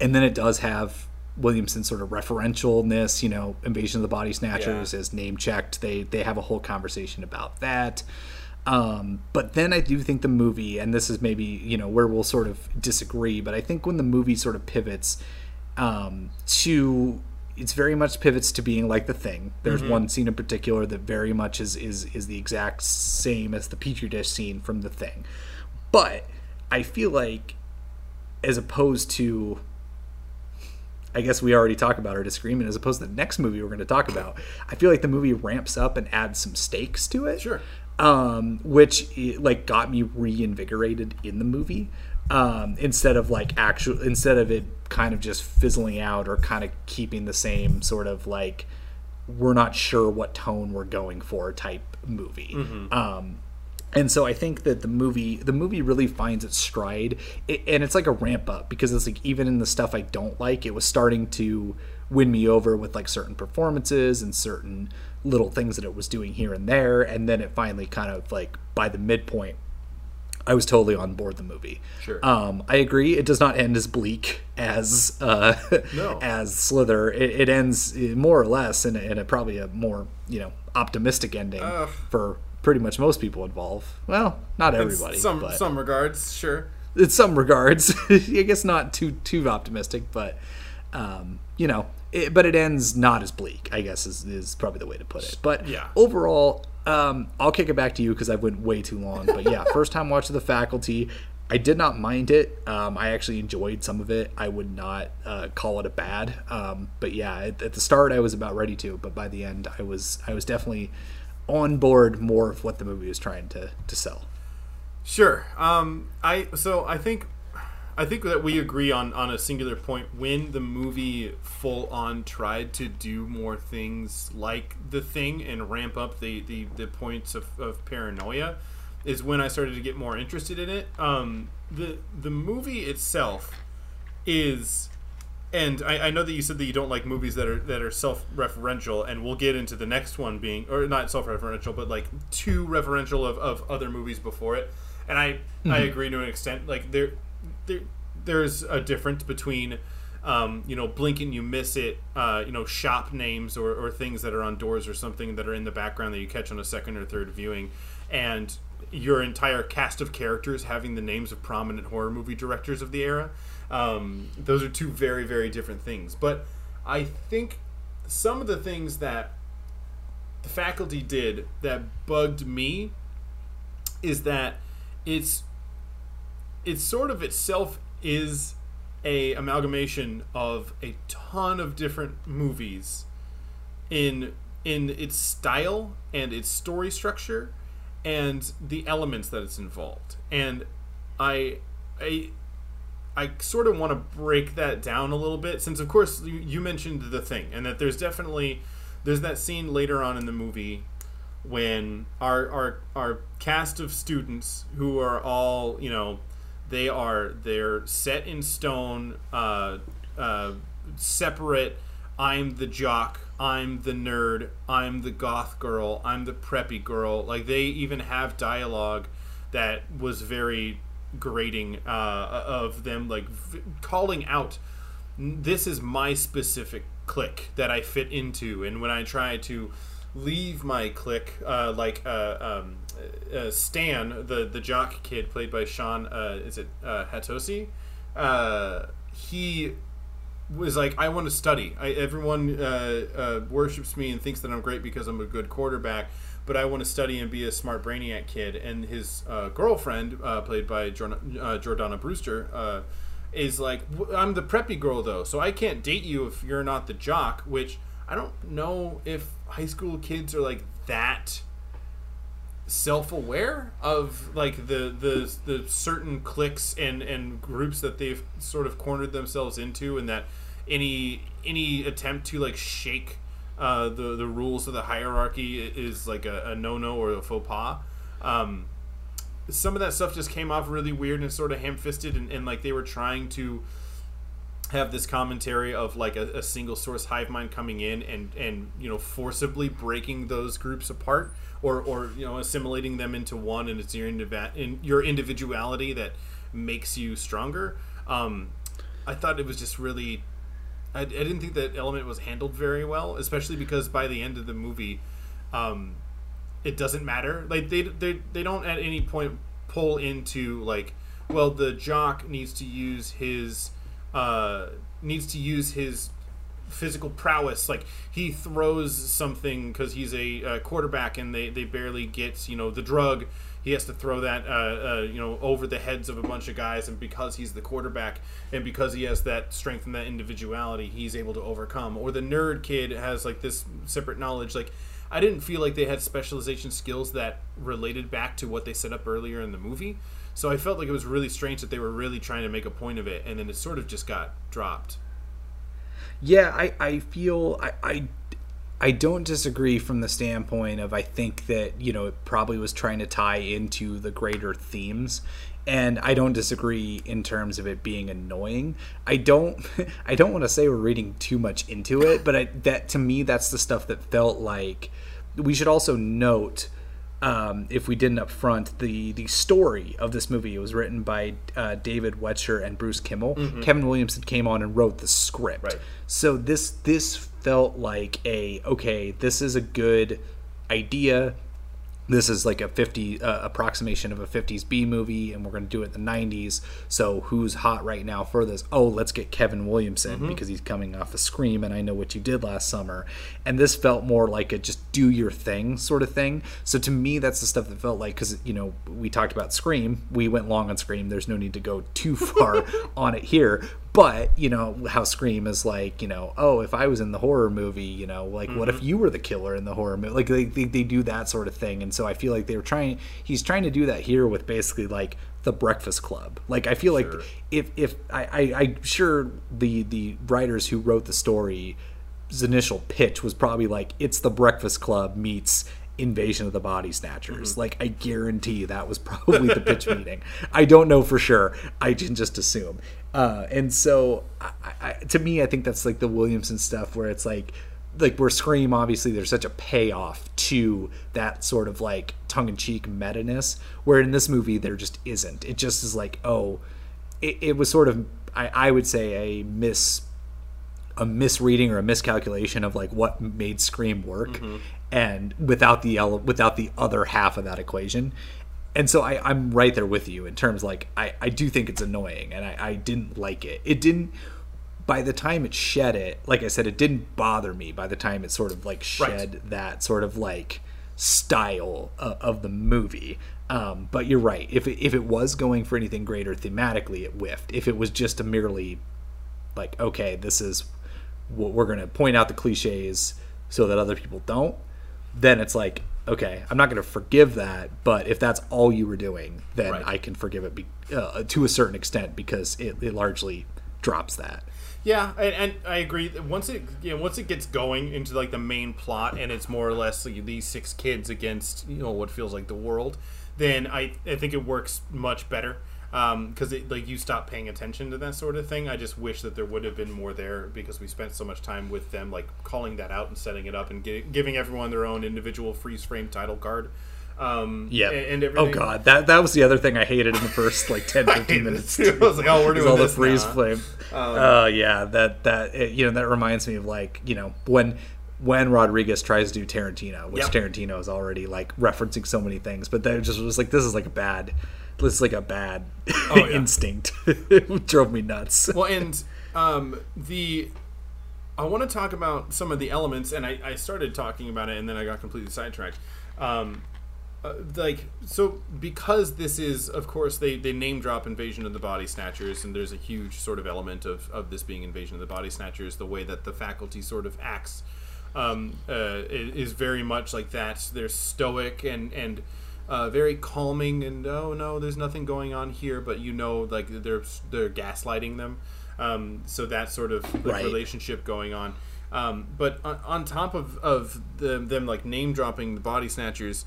and then it does have Williamson's sort of referentialness, you know, Invasion of the Body Snatchers
Yeah.
is name checked. They they have a whole conversation about that. Um, but then I do think the movie, and this is maybe you know where we'll sort of disagree, but I think when the movie sort of pivots um, to it's very much pivots to being like the thing. There's one scene in particular that very much is is is the exact same as the petri dish scene from the thing, but I feel like as opposed to I guess we already talked about our disagreement as opposed to the next movie we're going to talk about. I feel like the movie ramps up and adds some stakes to it.
Sure.
Um, which like got me reinvigorated in the movie. Um, instead of like actual instead of it kind of just fizzling out or kind of keeping the same sort of like we're not sure what tone we're going for type movie. Um, and so I think that the movie the movie really finds its stride, it, and it's like a ramp up because it's like even in the stuff I don't like, it was starting to win me over with like certain performances and certain little things that it was doing here and there, and then it finally kind of like by the midpoint I was totally on board the movie.
Sure.
Um, I agree. It does not end as bleak as uh, (laughs)
No.
as Slither. It, it ends eh, more or less in a, in a probably a more you know optimistic ending for pretty much most people involved. Well, not everybody,
some some regards, sure.
in some regards, (laughs) I guess not too too optimistic, but um, you know, it, but it ends not as bleak. I guess is, is probably the way to put it. But
Yeah.
overall, um, I'll kick it back to you because I went way too long. But yeah, (laughs) first time watching the faculty. I did not mind it. Um, I actually enjoyed some of it. I would not uh, call it a bad. Um, but yeah, at, at the start I was about ready to, but by the end I was I was definitely on board more of what the movie was trying to to sell.
Sure. Um, I so I think I think that we agree on on a singular point when the movie full on tried to do more things like the thing and ramp up the the, the points of, of paranoia is when I started to get more interested in it. Um, the the movie itself is and I, I know that you said that you don't like movies that are that are self-referential, and we'll get into the next one being, or not self-referential, but like too referential of, of other movies before it. And I I agree to an extent. Like there there there's a difference between um, you know blink and you miss it uh, you know shop names or, or things that are on doors or something that are in the background that you catch on a second or third viewing and your entire cast of characters having the names of prominent horror movie directors of the era. Um, those are two very very different things. But i think some of the things that the faculty did that bugged me is that it's it sort of itself is a amalgamation of a ton of different movies in in its style and its story structure and the elements that it's involved. And i i I sort of want to break that down a little bit since of course you, you mentioned the thing and that there's definitely there's that scene later on in the movie when our our our cast of students who are all you know They are they're set in stone, uh, uh, separate. I'm the jock. I'm the nerd. I'm the goth girl. I'm the preppy girl. Like they even have dialogue that was very grating uh, of them like v- calling out this is my specific clique that I fit into, and when I try to leave my clique, uh, like uh, um, uh, Stan, the the jock kid played by Sean, uh, is it uh, Hatosy? Uh, he was like, I want to study. I, everyone uh, uh, worships me and thinks that I'm great because I'm a good quarterback, but I want to study and be a smart brainiac kid. And his uh, girlfriend, uh, played by Jordan, uh, Jordana Brewster, uh, is like, I'm the preppy girl though, so I can't date you if you're not the jock. Which I don't know if high school kids are like that self-aware of like the the the certain cliques and and groups that they've sort of cornered themselves into and that any any attempt to like shake uh, the the rules of the hierarchy is like a, a no-no or a faux pas. Um, some of that stuff just came off really weird and sort of ham-fisted and, and like they were trying to have this commentary of like a, a single source hive mind coming in and and you know forcibly breaking those groups apart or or you know assimilating them into one and it's your in your individuality that makes you stronger. Um i thought it was just really I, I didn't think that element was handled very well especially because by the end of the movie um it doesn't matter. Like they they, they don't at any point pull into like well the jock needs to use his uh needs to use his physical prowess. Like he throws something because he's a, uh quarterback and they, they barely get you know the drug. He has to throw that uh, uh, you know over the heads of a bunch of guys and because he's the quarterback and because he has that strength and that individuality he's able to overcome. Or the nerd kid has like this separate knowledge. Like i didn't feel like they had specialization skills that related back to what they set up earlier in the movie. So i felt like it was really strange that they were really trying to make a point of it and then it sort of just got dropped
Yeah, I, I feel I, I I don't disagree from the standpoint of I think that you know it probably was trying to tie into the greater themes, and I don't disagree in terms of it being annoying. I don't (laughs) I don't want to say we're reading too much into it, but I, that to me that's the stuff that felt like we should also note um, if we didn't up front, the the story of this movie It was written by uh, David Wechter and Bruce Kimmel. Kevin Williamson came on and wrote the script.
Right.
So this this felt like a okay. This is a good idea. This is like a 50 uh, approximation of a 50s B movie, and we're going to do it in the 90s. So who's hot right now for this? Oh, let's get Kevin Williamson because he's coming off of Scream, and I know what you did last summer. And this felt more like a just do your thing sort of thing. So to me, that's the stuff that felt like because you know we talked about Scream, we went long on Scream. There's no need to go too far (laughs) on it here. But you know how Scream is like, you know, oh, if I was in the horror movie, you know, like what if mm-hmm. you were the killer in the horror movie? Like they, they, they do that sort of thing, and so I feel like they were trying. He's trying to do that here with basically like the Breakfast Club. Like I feel like if if I, I I'm sure the the writers who wrote the story his initial pitch was probably like it's the Breakfast Club meets Invasion of the Body Snatchers. Like I guarantee that was probably the pitch (laughs) meeting. I don't know for sure. I can just assume. Uh, and so, I, I, to me, I think that's like the Williamson stuff where it's like, like where Scream obviously there's such a payoff to that sort of like tongue-in-cheek meta-ness, where in this movie there just isn't. It just is like, oh, it, it was sort of I, I would say a miss a misreading or a miscalculation of like what made Scream work, and without the ele- without the other half of that equation. And so I, I'm right there with you in terms like I, I do think it's annoying and I, I didn't like it. It didn't by the time it shed it, like I said, it didn't bother me by the time it sort of like shed that sort of like style of, of the movie. Um, but you're right. If it, if it was going for anything greater thematically, it whiffed. If it was just a merely like, okay, this is what we're going to point out the cliches so that other people don't, then it's like, okay, I'm not going to forgive that. But if that's all you were doing, then
Right.
I can forgive it be, uh, to a certain extent because it, it largely drops that.
Yeah, and, and I agree. Once it you know once it gets going into like the main plot and it's more or less like, these six kids against you know what feels like the world, then I I think it works much better. Because it like you stop paying attention to that sort of thing. I just wish that there would have been more there because we spent so much time with them, like calling that out and setting it up and gi- giving everyone their own individual freeze frame title card. Um,
Yeah.
and, and
oh god, that that was the other thing I hated in the first like 10, (laughs) 15 minutes.
I was like, oh, we're (laughs) doing
all the freeze
now. Um,
flame. Oh yeah, that that it, you know that reminds me of like you know when when Rodriguez tries to do Tarantino, which
Yep.
Tarantino is already like referencing so many things, but that just was like this is like a bad, is like a bad
Oh, (laughs) yeah.
instinct. (laughs) it drove me nuts.
well, and um, the I want to talk about some of the elements, and I, I started talking about it, and then I got completely sidetracked. Um, uh, like so, because this is, of course, they, they name drop Invasion of the Body Snatchers, and there's a huge sort of element of, of this being Invasion of the Body Snatchers. The way that the faculty sort of acts um, uh, is very much like that. They're stoic and and uh, very calming, and oh no, there's nothing going on here, but you know, like they're they're gaslighting them. Um, so that sort of like,
Right.
relationship going on. Um, but on, on top of, of the, them like name dropping the body snatchers,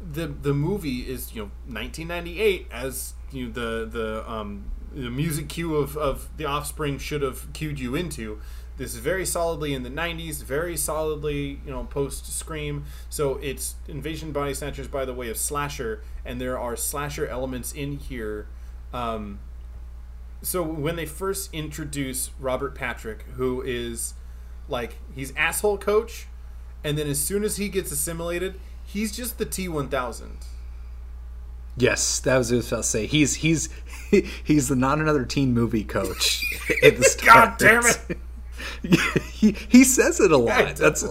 the the movie is you know 1998 as you know, the the um, the music cue of, of the Offspring should have cued you into. This is very solidly in the 90s, very solidly you know post Scream. So it's Invasion Body Snatchers by the way of slasher, and there are slasher elements in here. Um, so when they first introduce Robert Patrick, who is like he's asshole coach, and then as soon as he gets assimilated, he's just the T one thousand.
Yes, that was what I was about to say. He's he's (laughs) he's the not another teen movie coach (laughs) at the start. (laughs)
God damn it! (laughs)
he he says it a
Yeah,
lot. That's (laughs)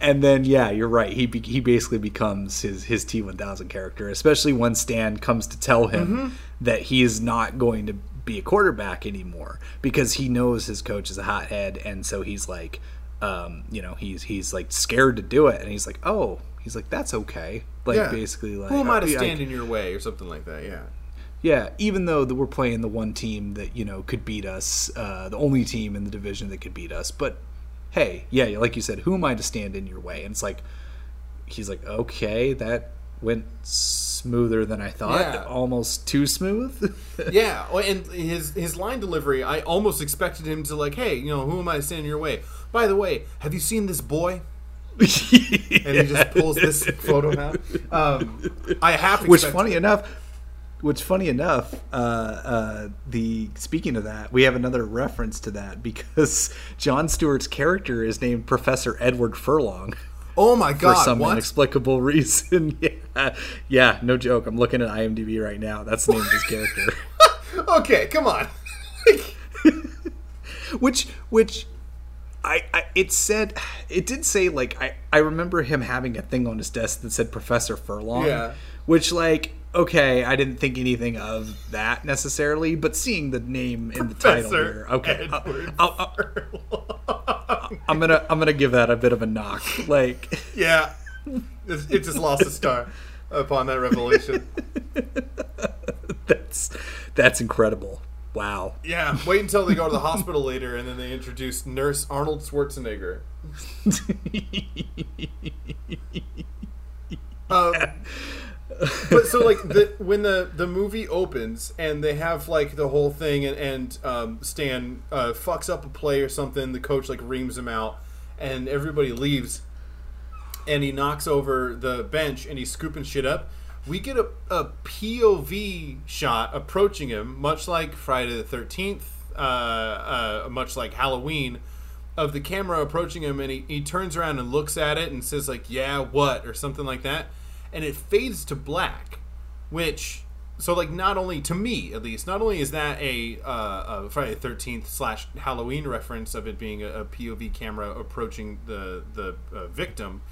and then yeah, you're right. He be, he basically becomes his his T one thousand character, especially when Stan comes to tell him
Mm-hmm.
that he is not going to be a quarterback anymore because he knows his coach is a hothead, and so he's like, um, you know, he's he's like scared to do it, and he's like, oh, he's like that's okay. Like
Yeah.
basically, like
Who am I to
I-
stand in your way or something like that? Yeah.
Yeah, even though that we're playing the one team that you know could beat us, uh, the only team in the division that could beat us. But hey, yeah, like you said, who am I to stand in your way? And it's like he's like, okay, that went smoother than I thought,
Yeah.
almost too smooth. (laughs)
Yeah, and his his line delivery, I almost expected him to like, hey, you know, who am I to stand in your way? By the way, have you seen this boy? (laughs) And he just pulls this photo out. Um, I have
Which, funny enough, which funny enough, uh, uh, the speaking of that, we have another reference to that because (laughs) Jon Stewart's character is named Professor Edward Furlong.
Oh my god for
some
what?
inexplicable (laughs) reason. (laughs) yeah, yeah, no joke. I'm looking at IMDb right now. That's the name of his character.
okay, come on.
which, which, I, I, it said, it did say like I, I remember him having a thing on his desk that said Professor Furlong.
Yeah.
Which like. Okay, I didn't think anything of that necessarily, but seeing the name in the title here, okay, I'll, I'm gonna I'm gonna give that a bit of a knock. Like,
Yeah, it it just lost a star upon that revelation. (laughs)
that's that's incredible. Wow.
Yeah, wait until they go to the hospital later, and then they introduce Nurse Arnold Schwarzenegger. (laughs) Um, but so like the when the the movie opens and they have like the whole thing and, and um, Stan uh, fucks up a play or something, the coach like reams him out, and everybody leaves, and he knocks over the bench and he's scooping shit up. We get a, a POV shot approaching him, much like Friday the Thirteenth, uh, uh, much like Halloween, of the camera approaching him, and he, he turns around and looks at it and says like, "Yeah, what?" or something like that, and it fades to black, which so like not only to me at least, not only is that a, uh, a Friday the Thirteenth slash Halloween reference of it being a, a POV camera approaching the the uh, victim,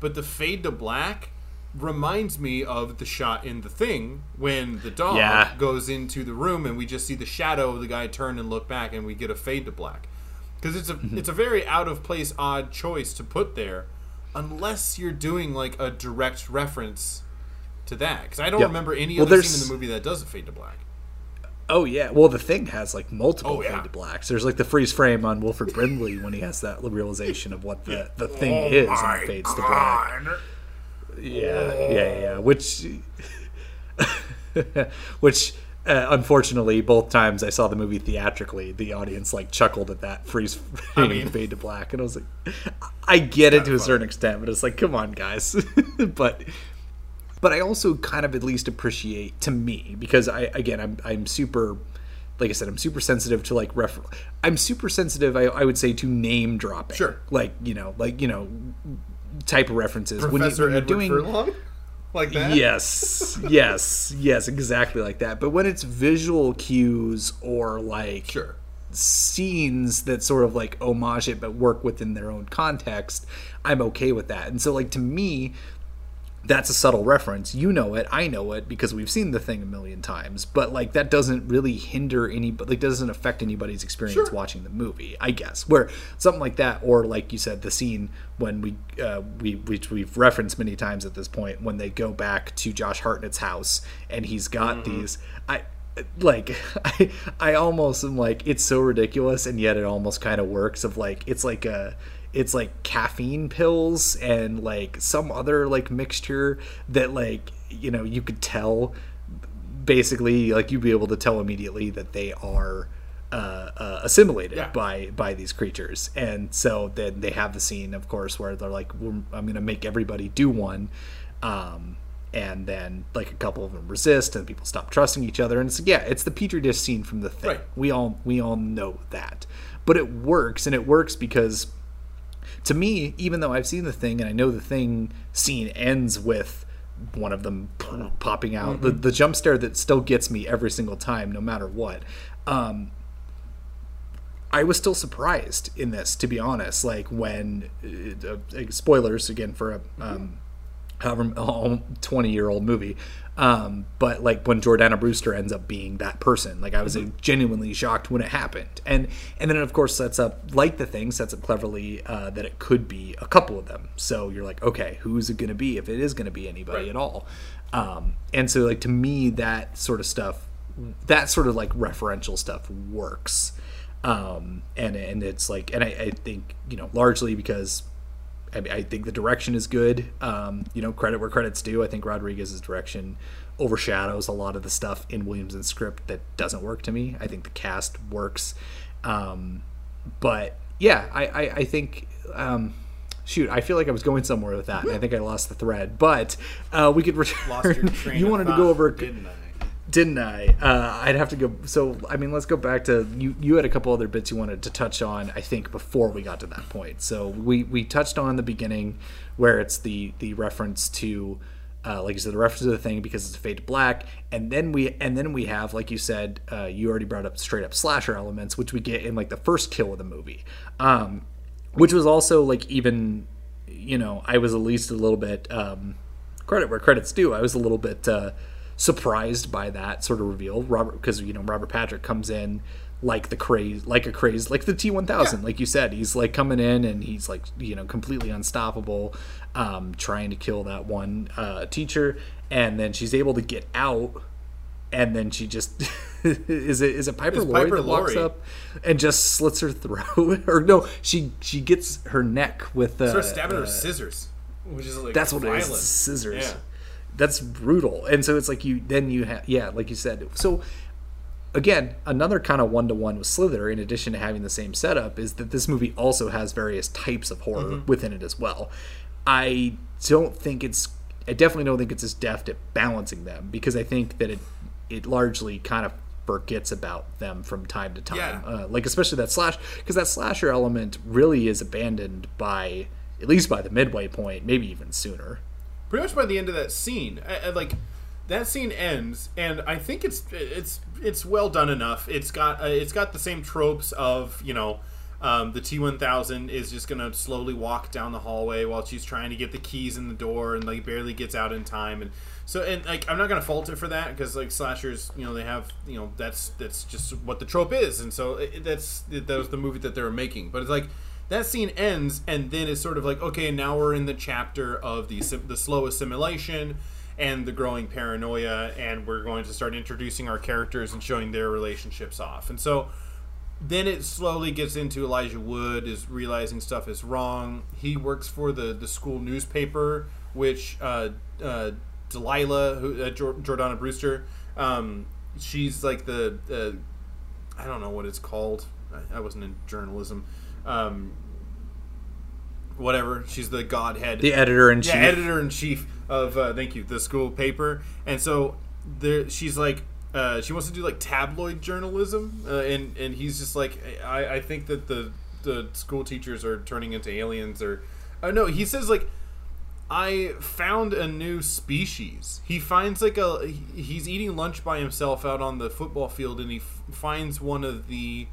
but the fade to black reminds me of the shot in the thing when the dog
Yeah.
goes into the room and we just see the shadow of the guy turn and look back and we get a fade to black because it's a it's a very out of place odd choice to put there unless you're doing like a direct reference to that because i don't
Yep.
remember any
Well,
other
there's-
scene in the movie that does a fade to black
Oh yeah. Well, the thing has like multiple
Oh, yeah.
fade to blacks. There's like the freeze frame on Wilford Brimley when he has that realization of what the the (laughs) thing
Oh
is and it fades to black. Yeah, yeah, yeah. Oh. Which (laughs) which uh, unfortunately both times I saw the movie theatrically, the audience like chuckled at that freeze (laughs)
I mean-
fade to black, and I was like, I get it to a certain extent, but it's like, come on, guys, (laughs) but. But I also kind of at least appreciate to me because I again I'm I'm super like I said I'm super sensitive to like refer I'm super sensitive I, I would say to name dropping.
Sure.
like you know like you know type of references.
Professor
when, you, you're doing
Furlong, like that.
Yes, yes, yes, exactly like that. But when it's visual cues or like
Sure.
scenes that sort of like homage it but work within their own context, I'm okay with that. And so, like to me, that's a subtle reference. You know it, I know it because we've seen the thing a million times. But like that doesn't really hinder any, like doesn't affect anybody's experience
Sure.
watching the movie. I guess where something like that, or like you said, the scene when we uh, we which we've referenced many times at this point when they go back to Josh Hartnett's house and he's got these. I like (laughs) I I almost am like it's so ridiculous and yet it almost kind of works. Of like it's like a it's like caffeine pills and like some other like mixture that like you know you could tell basically like you'd be able to tell immediately that they are uh, uh, assimilated
Yeah.
by by these creatures. And so then they have the scene of course where they're like "We're- i'm gonna make everybody do one. Um, and then like a couple of them resist and people stop trusting each other. And it's yeah it's the petri dish scene from the thing.
Right.
we all we all know that. But it works and it works because to me, even though I've seen the thing and I know the thing scene ends with one of them popping out, the, the jump scare that still gets me every single time, no matter what. Um, I was still surprised in this, to be honest. Like when uh, uh, spoilers again for a um, however twenty year old movie, um, but like when Jordana Brewster ends up being that person, like I was uh, genuinely shocked when it happened, and and then it of course sets up like the thing sets up cleverly uh, that it could be a couple of them. So you're like, okay, who's it going to be if it is going to be anybody
Right.
at all? Um, and so like to me that sort of stuff, that sort of like referential stuff works um, and and it's like, and I, I think you know largely because I, mean, I think the direction is good. Um, you know, credit where credit's due. I think Rodriguez's direction overshadows a lot of the stuff in Williamson's script that doesn't work to me. I think the cast works, um, but yeah, I I, I think. Um, Shoot, I feel like I was going somewhere with that, and I think I lost the thread. But uh, we could return.
Lost your train (laughs)
you wanted to go over
didn't I?
Didn't I? Uh, I'd have to go. So, I mean, let's go back to you. You had a couple other bits you wanted to touch on. I think before we got to that point. So we we touched on the beginning where it's the the reference to. Uh, like you said, the reference to the thing because it's a fade to black, and then we and then we have, like you said, uh, you already brought up straight up slasher elements, which we get in like the first kill of the movie, um, which was also like even, you know, I was at least a little bit um, credit where credit's due. I was a little bit uh, surprised by that sort of reveal. Robert, because you know Robert Patrick comes in like the craze, like a craze, like the T one thousand, like you said. He's like coming in and he's like you know completely unstoppable, um, trying to kill that one uh, teacher, and then she's able to get out. And then she just (laughs) is it is it Piper
It's
Laurie
Piper
that walks up and just slits her throat (laughs) or no she she gets her neck with uh,
Start stabbing her
uh,
with scissors, which is like
that's what
violent.
it is. Scissors.
Yeah.
That's brutal. And so it's like you then you have yeah, like you said. So again, another kind of one to one with Slither, in addition to having the same setup, is that this movie also has various types of horror
Mm-hmm.
within it as well. I don't think it's I definitely don't think it's as deft at balancing them because I think that it it largely kind of forgets about them from time to time.
Yeah.
Uh, like especially that slash because that slasher element really is abandoned by at least by the midway point, maybe even sooner.
Pretty much by the end of that scene I, I, like that scene ends and i think it's it's it's well done enough. It's got uh, it's got the same tropes of you know um, the T1000 is just gonna slowly walk down the hallway while she's trying to get the keys in the door and like barely gets out in time and so and like I'm not gonna fault it for that because like slashers you know they have you know that's that's just what the trope is and so it, that's that was the movie that they were making but it's like that scene ends and then it's sort of like okay now we're in the chapter of the the slow assimilation and the growing paranoia and we're going to start introducing our characters and showing their relationships off and so then it slowly gets into Elijah Wood is realizing stuff is wrong. He works for the the school newspaper, which uh, uh, Delilah, who uh, Jordana Brewster. Um, she's like the uh, I don't know what it's called. I, I wasn't in journalism. Um, whatever. She's the godhead.
The editor in chief.
Yeah, editor in chief of uh, thank you the school paper, and so there she's like. Uh, she wants to do like tabloid journalism, uh, and and he's just like, I, I think that the the school teachers are turning into aliens, or uh, no, he says like, I found a new species. He finds like a he's eating lunch by himself out on the football field, and he f- finds one of the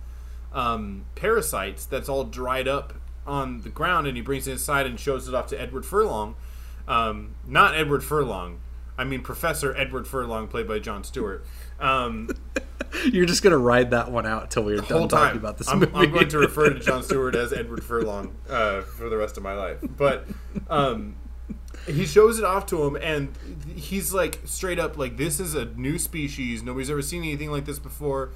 um, parasites that's all dried up on the ground, and he brings it inside and shows it off to Edward Furlong. Um, not Edward Furlong. I mean Professor Edward Furlong, played by Jon Stewart. Um, (laughs)
You're just gonna ride that one out till we're done
whole
talking about this
I'm,
movie.
I'm going to refer to Jon (laughs) Stewart as Edward Furlong uh, for the rest of my life. But um, he shows it off to him, and he's like straight up like, "This is a new species. Nobody's ever seen anything like this before."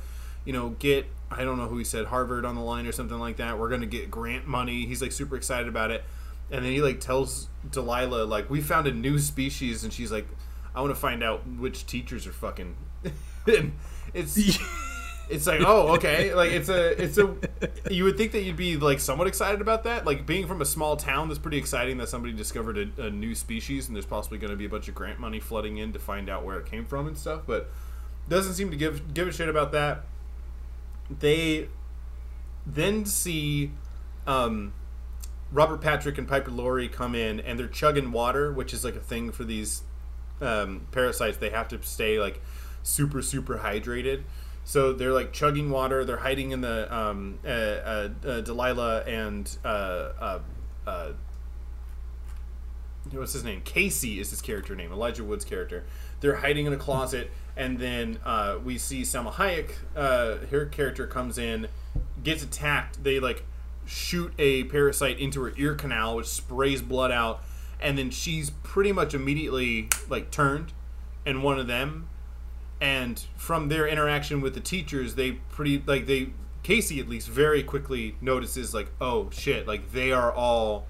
You know, get I don't know who he said Harvard on the line or something like that. We're gonna get grant money. He's like super excited about it, and then he like tells Delilah like, "We found a new species," and she's like, "I want to find out which teachers are fucking." (laughs) it's it's like oh okay like it's a it's a you would think that you'd be like somewhat excited about that like being from a small town that's pretty exciting that somebody discovered a, a new species and there's possibly going to be a bunch of grant money flooding in to find out where it came from and stuff but doesn't seem to give give a shit about that they then see um Robert Patrick and Piper Laurie come in and they're chugging water, which is like a thing for these um, parasites. They have to stay like super super hydrated. So they're like chugging water. They're hiding in the um, uh, uh, uh, Delilah and uh, uh, what's his name? Casey is his character name. Elijah Wood's character. They're hiding in a closet, and then uh, we see Salma Hayek. Uh, her character comes in, gets attacked. They like shoot a parasite into her ear canal, which sprays blood out, and then she's pretty much immediately like turned, and one of them and from their interaction with the teachers they pretty like they casey at least very quickly notices like oh shit like they are all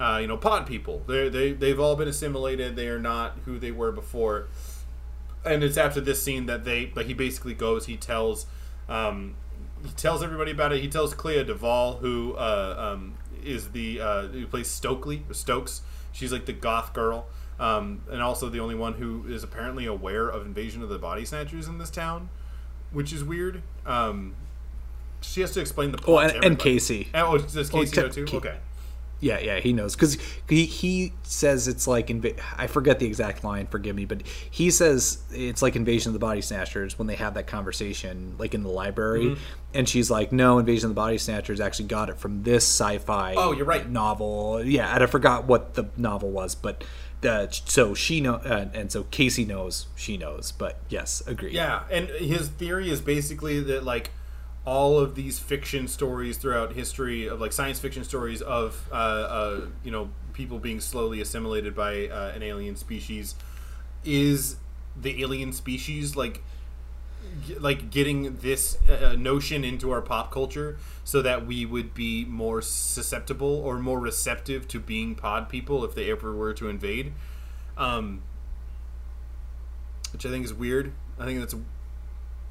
uh, you know pod people they they they've all been assimilated they are not who they were before and it's after this scene that they like he basically goes he tells um he tells everybody about it he tells clea duvall who uh um is the uh who plays stokely or stokes she's like the goth girl um, and also the only one who is apparently aware of invasion of the body snatchers in this town, which is weird. Um, she has to explain the plot.
Oh, and, and. Casey.
Oh, does
Oh,
Casey
Ca-
know too? Okay.
Yeah, yeah, he knows because he he says it's like inv- I forget the exact line. Forgive me, but he says it's like Invasion of the Body Snatchers when they have that conversation, like in the library,
Mm-hmm.
and she's like, "No, Invasion of the Body Snatchers actually got it from this sci-fi."
Oh, you're right.
Novel, yeah, and I forgot what the novel was, but uh, so she know, uh, and so Casey knows, she knows, but yes, agree.
Yeah, and his theory is basically that like all of these fiction stories throughout history of like science fiction stories of uh, uh, you know people being slowly assimilated by uh, an alien species is the alien species like g- like getting this uh, notion into our pop culture so that we would be more susceptible or more receptive to being pod people if they ever were to invade. Um, which i think is weird. I think that's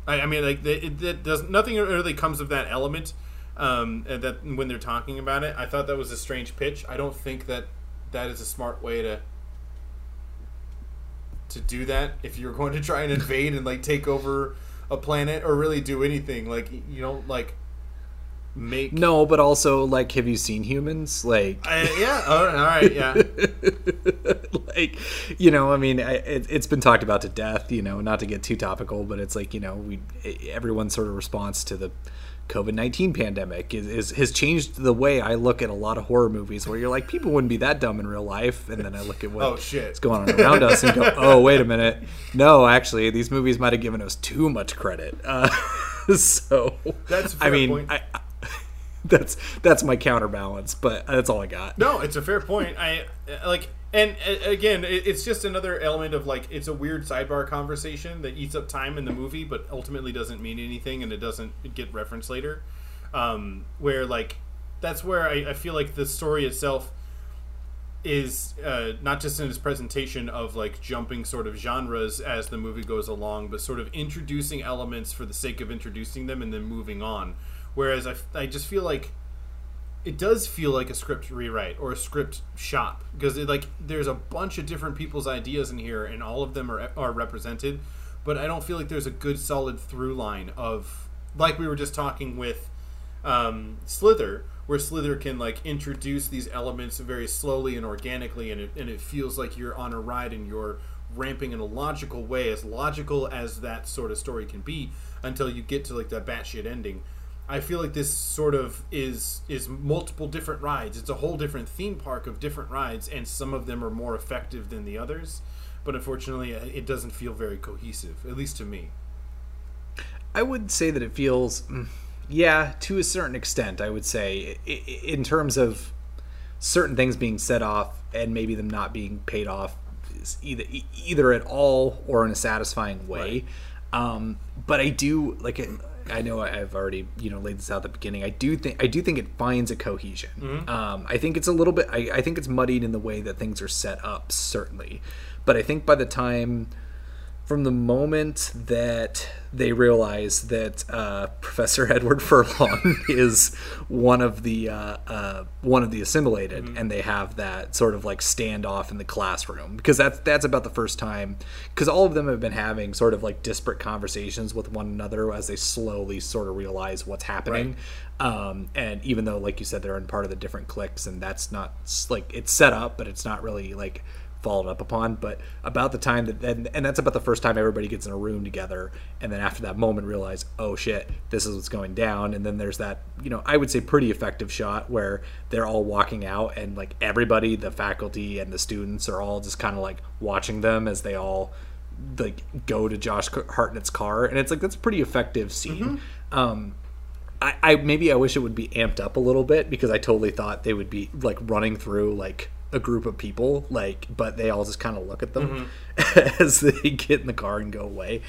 I, I mean, like it, does nothing really comes of that element. Um, that when they're talking about it, I thought that was a strange pitch. I don't think that that is a smart way to to do that. If you're going to try and invade and like take over a planet or really do anything, like you don't like make
No, but also like, have you seen humans? Like,
I, yeah. All right, all right. Yeah. (laughs)
like you know i mean I, it, it's been talked about to death you know not to get too topical but it's like you know we everyone's sort of response to the covid-19 pandemic is, is has changed the way i look at a lot of horror movies where you're like people wouldn't be that dumb in real life and then i look at (laughs)
Oh,
what's
shit.
going on around us and go oh wait a minute no actually these movies might have given us too much credit (laughs) uh, so
That's a
i mean
point.
I, (laughs) that's that's my counterbalance but that's all i got
No, it's a fair point. I like, and again, it's just another element of like it's a weird sidebar conversation that eats up time in the movie, but ultimately doesn't mean anything, and it doesn't get referenced later. Um, where like that's where I, I feel like the story itself is uh, not just in its presentation of like jumping sort of genres as the movie goes along, but sort of introducing elements for the sake of introducing them and then moving on. Whereas I, I just feel like it does feel like a script rewrite or a script shop because like there's a bunch of different people's ideas in here and all of them are are represented, but I don't feel like there's a good solid through line of like we were just talking with um, Slither where Slither can like introduce these elements very slowly and organically, and it, and it feels like you're on a ride and you're ramping in a logical way, as logical as that sort of story can be, until you get to like that batshit ending. I feel like this sort of is is multiple different rides. It's a whole different theme park of different rides, and some of them are more effective than the others. But unfortunately, uh, it doesn't feel very cohesive, at least to me.
I would say that it feels. Mm, yeah, to a certain extent, I would say, in terms of certain things being set off and maybe them not being paid off either either at all or in a satisfying way. Right. Um, but I do like it. I know I've already you know laid this out at the beginning. I do think I do think it finds a cohesion. Mm-hmm. Um, I think it's a little bit. I, I think it's muddied in the way that things are set up, certainly. But I think by the time from the moment that they realize that uh, Professor (laughs) Edward Furlong (laughs) is one of the uh, uh, one of the assimilated, mm-hmm. and they have that sort of like standoff in the classroom because that's that's about the first time because all of them have been having sort of like disparate conversations with one another as they slowly sort of realize what's happening. Right. Um, and even though, like you said, they're in part of the different cliques, and that's not like it's set up, but it's not really like followed up upon. But about the time that then, and that's about the first time everybody gets in a room together, and then after that moment, realize, oh shit, this is what's going down. And then there's that, you know, I would say pretty effective shot where they're all walking out, and like everybody, the faculty and the students, are all just kind of like watching them as they all like go to Josh Hartnett's car, and it's like that's a pretty effective scene. Mm-hmm. Um, I, I maybe I wish it would be amped up a little bit because I totally thought they would be like running through like a group of people like but they all just kind of look at them mm-hmm. (laughs) as they get in the car and go away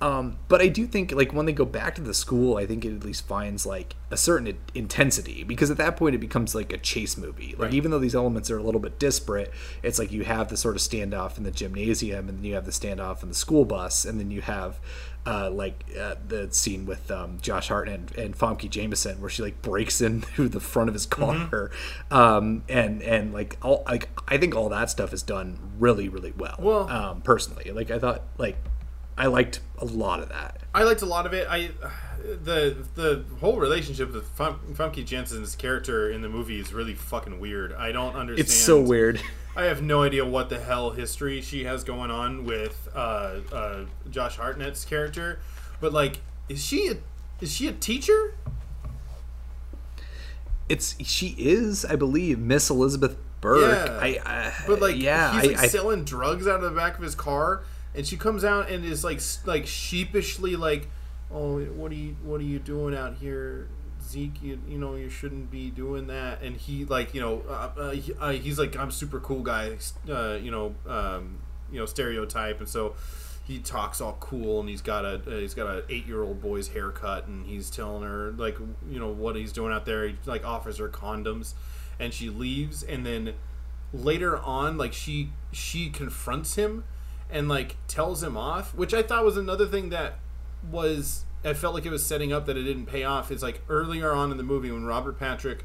um, but i do think like when they go back to the school i think it at least finds like a certain intensity because at that point it becomes like a chase movie like right. even though these elements are a little bit disparate it's like you have the sort of standoff in the gymnasium and then you have the standoff in the school bus and then you have uh, like uh, the scene with um, Josh Hartnett, and Famke Janssen, where she like breaks in (laughs) through the front of his car, mm-hmm. um, and and like all like I think all that stuff is done really really well.
Well,
um, personally, like I thought like I liked a lot of that.
I liked a lot of it. I the the whole relationship with Famke Janssen's character in the movie is really fucking weird. I don't understand.
It's so weird.
I have no idea what the hell history she has going on with uh, uh, Josh Hartnett's character, but like, is she a is she a teacher?
It's she is, I believe, Miss Elizabeth Burke.
Yeah,
I, I
but like,
yeah,
he's like
I,
selling drugs out of the back of his car, and she comes out and is like like sheepishly like, oh, what are you what are you doing out here? Zeke, you, you know, you shouldn't be doing that. And he, like, you know, uh, uh, he, uh, he's like, I'm super cool guy, uh, you know, um, you know, stereotype. And so he talks all cool, and he's got a uh, he's got a eight year old boy's haircut, and he's telling her like, you know, what he's doing out there. He like offers her condoms, and she leaves. And then later on, like she she confronts him, and like tells him off, which I thought was another thing that was I felt like it was setting up that it didn't pay off. Is like earlier on in the movie when Robert Patrick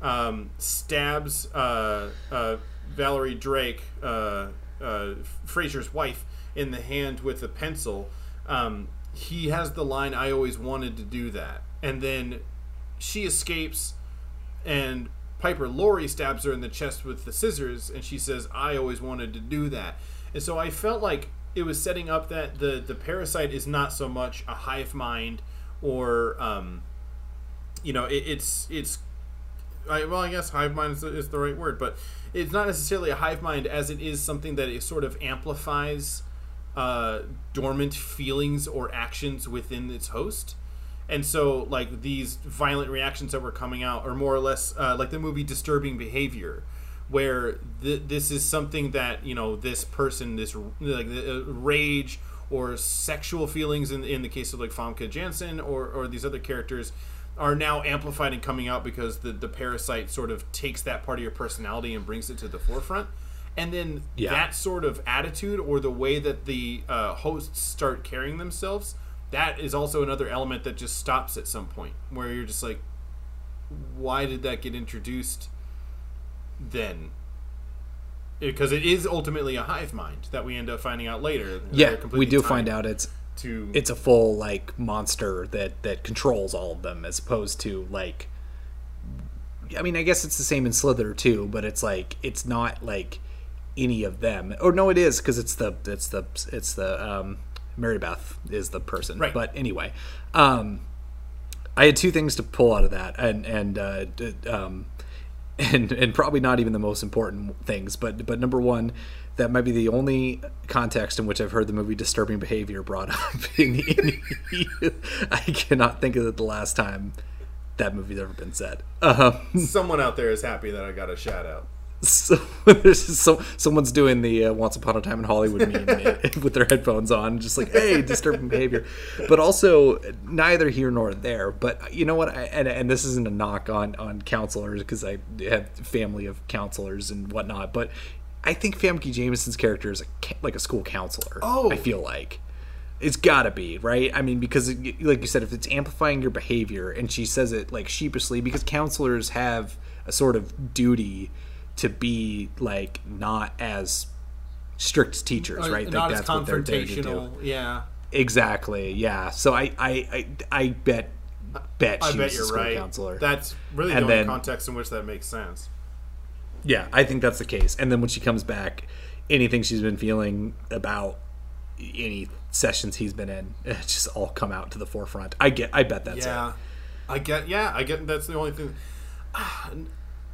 um, stabs uh, uh, Valerie Drake, uh, uh Frasier's wife, in the hand with a pencil. Um, he has the line, "I always wanted to do that," and then she escapes, and Piper Laurie stabs her in the chest with the scissors, and she says, "I always wanted to do that." And so I felt like it was setting up that the the parasite is not so much a hive mind or um, you know it, it's it's I, well I guess hive mind is, is, the right word but it's not necessarily a hive mind as it is something that it sort of amplifies uh, dormant feelings or actions within its host. And so like these violent reactions that were coming out are more or less uh, like the movie disturbing behavior where th- this is something that you know this person this like uh, rage or sexual feelings in, in the case of like Famke Janssen or, or these other characters are now amplified and coming out because the the parasite sort of takes that part of your personality and brings it to the forefront. And then
Yeah.
that sort of attitude or the way that the uh, hosts start carrying themselves, that is also another element that just stops at some point where you're just like, why did that get introduced then? Because it is ultimately a hive mind that we end up finding out later.
Yeah, we do find out it's
to
it's a full like monster that that controls all of them as opposed to like I mean, I guess it's the same in Slither too, but it's like it's not like any of them. Or no, it is because it's the it's the it's the um, Mary Beth is the person.
Right.
But anyway, um, I had two things to pull out of that, and and uh, d- um, (laughs) and and probably not even the most important things, but but number one. That might be the only context in which I've heard the movie "Disturbing Behavior" brought (laughs) up. In, in, (laughs) I cannot think of the last time that movie's ever been said. Um,
someone out there is happy that I got a shout out.
So (laughs) so someone's doing the uh, Once Upon a Time in Hollywood meme (laughs) with their headphones on, just like, "Hey, disturbing behavior," but also neither here nor there. But you know what? I, and and this isn't a knock on on counselors because I have family of counselors and whatnot, but I think Famke Janssen's character is a, like a school counselor.
Oh.
I feel like. It's gotta be right. I mean, because it- like you said, if it's amplifying your behavior, and she says it like sheepishly, because counselors have a sort of duty to be like not as strict teachers, right?
Uh, Not
like
as
what they're there to do.
confrontational. Yeah.
Exactly. Yeah. So I, I, I, I bet, bet
I
she
bet
was a
you're
school
right.
counselor.
That's really the only
then-
context in which that makes sense.
Yeah, I think that's the case. And then when she comes back, anything she's been feeling about any sessions he's been in, it (laughs) just all come out to the forefront. I get. I bet that's
yeah,
it.
I get. Yeah, I get. That's the only thing.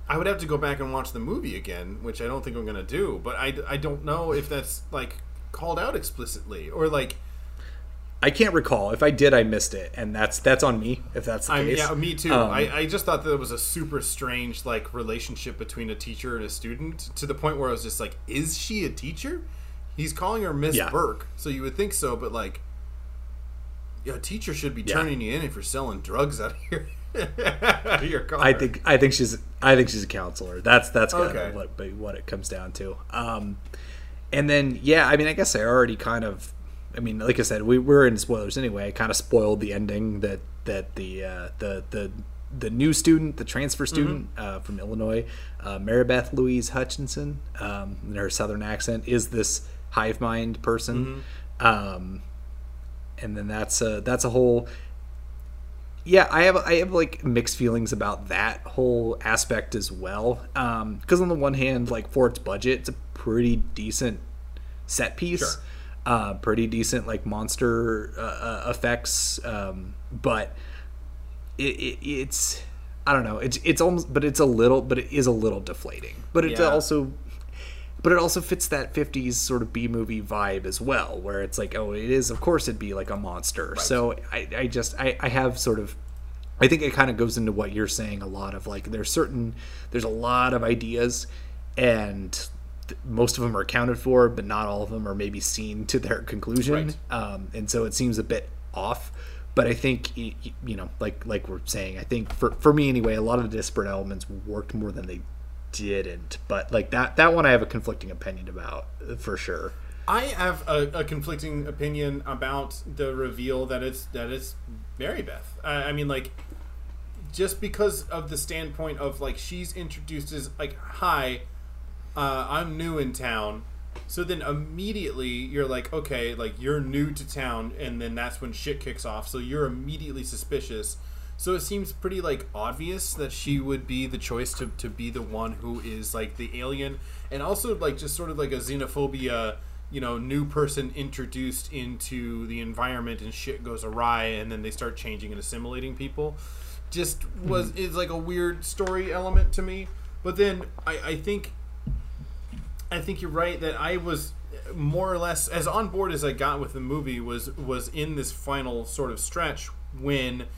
I would have to go back and watch the movie again, which I don't think I'm gonna do. But I, I don't know if that's like called out explicitly or like
I can't recall. If I did, I missed it, and that's that's on me. If that's the
I
case.
yeah, me too.
Um,
I, I just thought that it was a super strange like relationship between a teacher and a student to the point where I was just like, is she a teacher? He's calling her Miss
Yeah.
Burke, so you would think so, but like, yeah, a teacher should be
Yeah.
turning you in if you're selling drugs out of your out of your car.
I think I think she's I think she's a counselor. That's that's kind
Okay.
of what what it comes down to. Um, and then yeah, I mean, I guess I already kind of, I mean, like I said, we we're in spoilers anyway. I kind of spoiled the ending that that the uh, the the the new student, the transfer student uh, from Illinois, uh, Maribeth Louise Hutchinson, um, in her southern accent, is this hive mind person. Um, and then that's a that's a whole yeah i have i have like mixed feelings about that whole aspect as well um because on the one hand like for its budget it's a pretty decent set piece
Sure.
uh pretty decent like monster uh, uh, effects um but it, it it's i don't know it's it's almost but it's a little but it is a little deflating but it's
Yeah.
also but it also fits that 50s sort of B movie vibe as well, where it's like, oh, it is, of course, it'd be like a monster. So I, I just, I, I have sort of, I think it kind of goes into what you're saying a lot of like, there's certain, there's a lot of ideas, and th- most of them are accounted for, but not all of them are maybe seen to their conclusion.
Right.
Um, and so it seems a bit off. But I think you know, like like we're saying, I think for for me anyway, a lot of the disparate elements worked more than they didn't. But like that that one, I have a conflicting opinion about for sure.
I have a, a conflicting opinion about the reveal that it's that it's Mary Beth. I, I mean, like, just because of the standpoint of like she's introduced as like, "Hi, uh, I'm new in town," so then immediately you're like, "Okay, like you're new to town," and then that's when shit kicks off. So you're immediately suspicious. So it seems pretty like obvious that she would be the choice to, to be the one who is like the alien and also like just sort of like a xenophobia, you know, new person introduced into the environment and shit goes awry and then they start changing and assimilating people. Just was hmm. is like a weird story element to me. But then I, I think I think you're right that I was more or less as on board as I got with the movie was was in this final sort of stretch when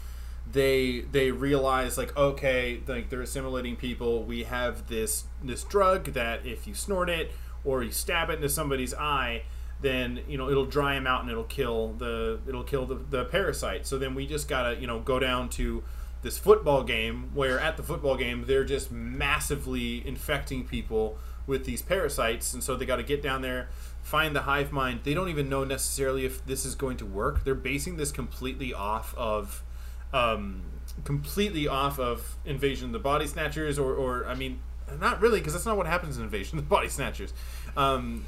they they realize like okay like they're assimilating people we have this this drug that if you snort it or you stab it into somebody's eye then you know it'll dry them out and it'll kill the it'll kill the, the parasite so then we just gotta you know go down to this football game where at the football game they're just massively infecting people with these parasites, and so they got to get down there, find the hive mind. They don't even know necessarily if this is going to work. They're basing this completely off of, um, completely off of Invasion of the Body Snatchers, or, or I mean, not really, because that's not what happens in Invasion of the Body Snatchers. Um,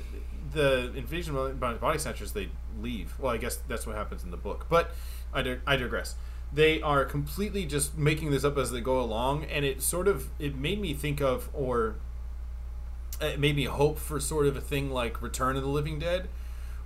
the Invasion of the Body Snatchers, they leave. Well, I guess that's what happens in the book, but I, dig- I digress they are completely just making this up as they go along and it sort of it made me think of or it made me hope for sort of a thing like return of the living dead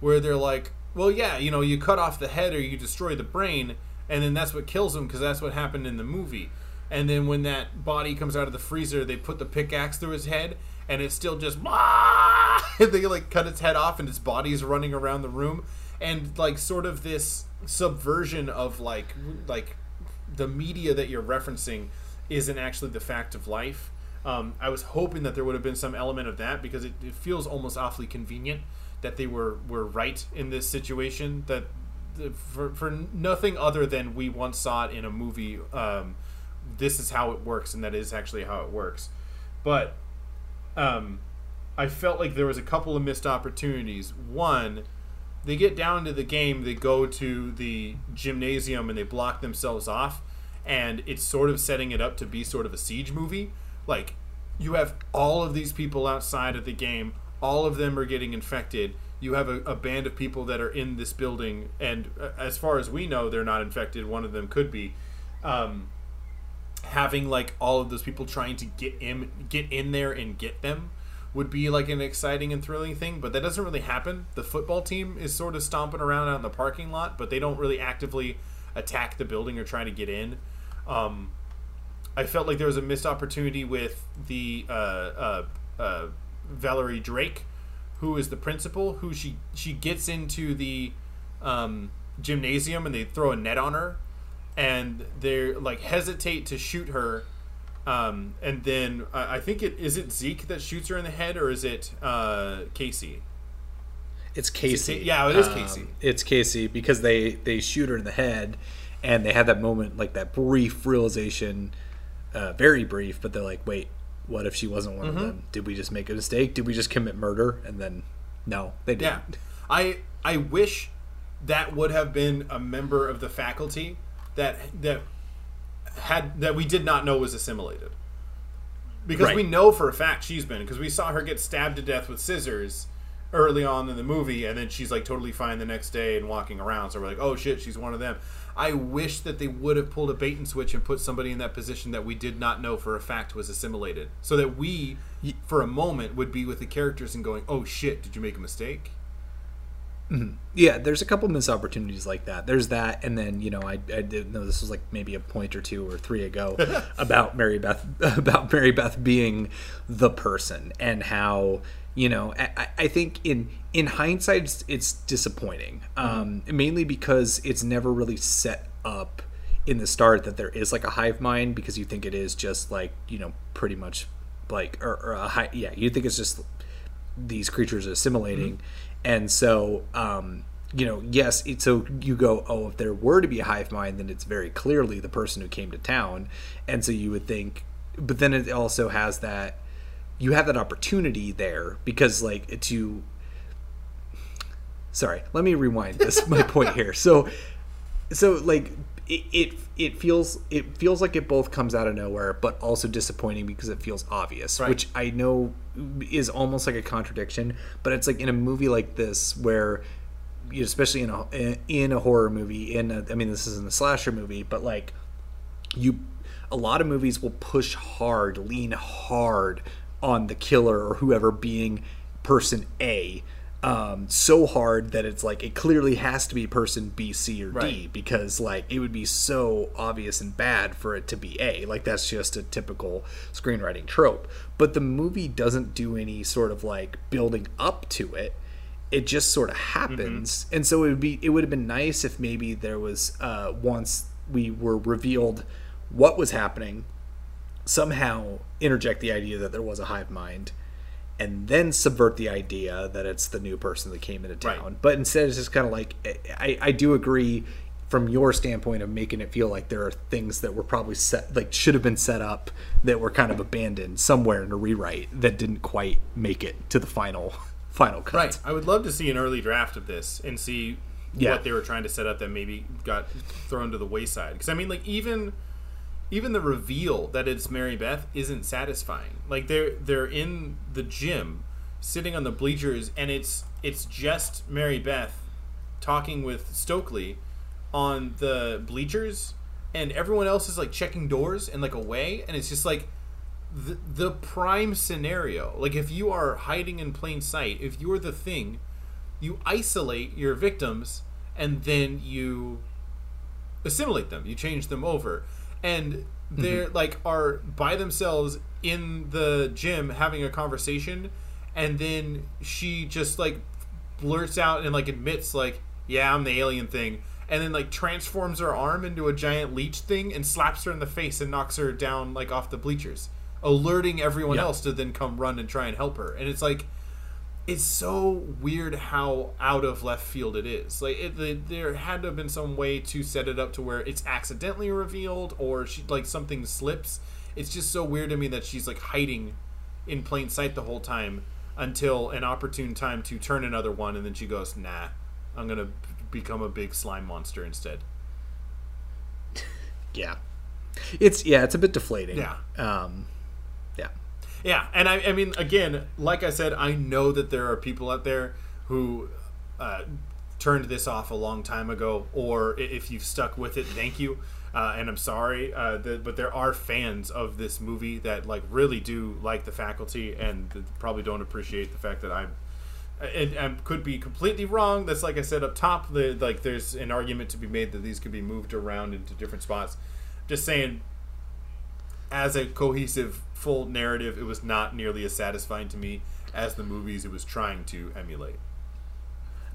where they're like well yeah you know you cut off the head or you destroy the brain and then that's what kills him because that's what happened in the movie and then when that body comes out of the freezer they put the pickaxe through his head and it's still just (laughs) they like cut its head off and its body's running around the room and like sort of this subversion of like like the media that you're referencing isn't actually the fact of life. Um, I was hoping that there would have been some element of that because it, it, feels almost awfully convenient that they were were right in this situation. That for for nothing other than we once saw it in a movie. Um, this is how it works, and that is actually how it works. But um, I felt like there was a couple of missed opportunities. One they get down to the game, they go to the gymnasium and they block themselves off, and it's sort of setting it up to be sort of a siege movie. Like, you have all of these people outside of the game, all of them are getting infected. You have a, a band of people that are in this building, and uh, as far as we know, they're not infected. One of them could be. Um, having like all of those people trying to get in, get in there and get them would be like an exciting and thrilling thing, but that doesn't really happen. The football team is sort of stomping around out in the parking lot, but they don't really actively attack the building or try to get in. Um, I felt like there was a missed opportunity with the uh, uh, uh, Valerie Drake, who is the principal, who she she gets into the um, gymnasium and they throw a net on her, and they're like hesitate to shoot her um, and then uh, I think it is it Zeke that shoots her in the head, or is it uh, Casey?
It's Casey.
It, yeah, it is Casey. Um,
it's Casey because they they shoot her in the head, and they have that moment like that brief realization, uh, very brief, but they're like, wait, what if she wasn't one mm-hmm. of them? Did we just make a mistake? Did we just commit murder? And then no, they didn't.
Yeah, (laughs) I I wish that would have been a member of the faculty that that had that we did not know was assimilated because right. we know for a fact she's been because we saw her get stabbed to death with scissors early on in the movie and then she's like totally fine the next day and walking around so we're like oh shit she's one of them i wish that they would have pulled a bait and switch and put somebody in that position that we did not know for a fact was assimilated so that we for a moment would be with the characters and going oh shit did you make a mistake
Mm-hmm. Yeah, there's a couple missed opportunities like that. There's that, and then you know, I, I didn't know this was like maybe a point or two or three ago (laughs) about Mary Beth (laughs) about Mary Beth being the person and how you know I, I think in in hindsight it's, it's disappointing, mm-hmm. um, mainly because it's never really set up in the start that there is like a hive mind because you think it is just like you know pretty much like or, or a high yeah you think it's just these creatures assimilating. Mm-hmm and so um, you know yes it, so you go oh if there were to be a hive mind then it's very clearly the person who came to town and so you would think but then it also has that you have that opportunity there because like to sorry let me rewind this my (laughs) point here so so like it, it it feels it feels like it both comes out of nowhere but also disappointing because it feels obvious right. which i know is almost like a contradiction but it's like in a movie like this where especially in a in a horror movie in a, i mean this isn't a slasher movie but like you a lot of movies will push hard lean hard on the killer or whoever being person a um, so hard that it's like it clearly has to be person B, C, or right. D because like it would be so obvious and bad for it to be A. Like that's just a typical screenwriting trope. But the movie doesn't do any sort of like building up to it. It just sort of happens, mm-hmm. and so it would be it would have been nice if maybe there was uh, once we were revealed what was happening, somehow interject the idea that there was a hive mind and then subvert the idea that it's the new person that came into town. Right. But instead, it's just kind of like I, I do agree from your standpoint of making it feel like there are things that were probably set like should have been set up that were kind of abandoned somewhere in a rewrite that didn't quite make it to the final (laughs) final cut.
Right. I would love to see an early draft of this and see
Yeah.
what they were trying to set up that maybe got thrown to the wayside. Because I mean, like even even the reveal that it's Mary Beth isn't satisfying. Like they're they're in the gym, sitting on the bleachers, and it's it's just Mary Beth talking with Stokely on the bleachers, and everyone else is like checking doors and like away, and it's just like the, the prime scenario. Like if you are hiding in plain sight, if you're the thing, you isolate your victims and then you assimilate them. You change them over. And mm-hmm. they're like are by themselves in the gym having a conversation and then she just like blurts out and like admits like, "Yeah, I'm the alien thing." And then like transforms her arm into a giant leech thing and slaps her in the face and knocks her down like off the bleachers, alerting everyone
Yeah.
else to then come run and try and help her. And it's like it's so weird how out of left field it is. Like it, the, there had to have been some way to set it up to where it's accidentally revealed or she like something slips. It's just so weird to me that she's like hiding in plain sight the whole time until an opportune time to turn another one and then she goes, "Nah, I'm going to become a big slime monster instead." (laughs)
Yeah. It's yeah, it's a bit deflating.
Yeah.
Um. Yeah,
and I, I mean, again, like I said, I know that there are people out there who uh, turned this off a long time ago, or if you've stuck with it, thank you. Uh, and I'm sorry, uh, the, but there are fans of this movie that like really do like the faculty and probably don't appreciate the fact that I'm. And, and could be completely wrong. That's like I said up top. The, like there's an argument to be made that these could be moved around into different spots. Just saying, as a cohesive full narrative, it was not nearly as satisfying to me as the movies it was trying to emulate.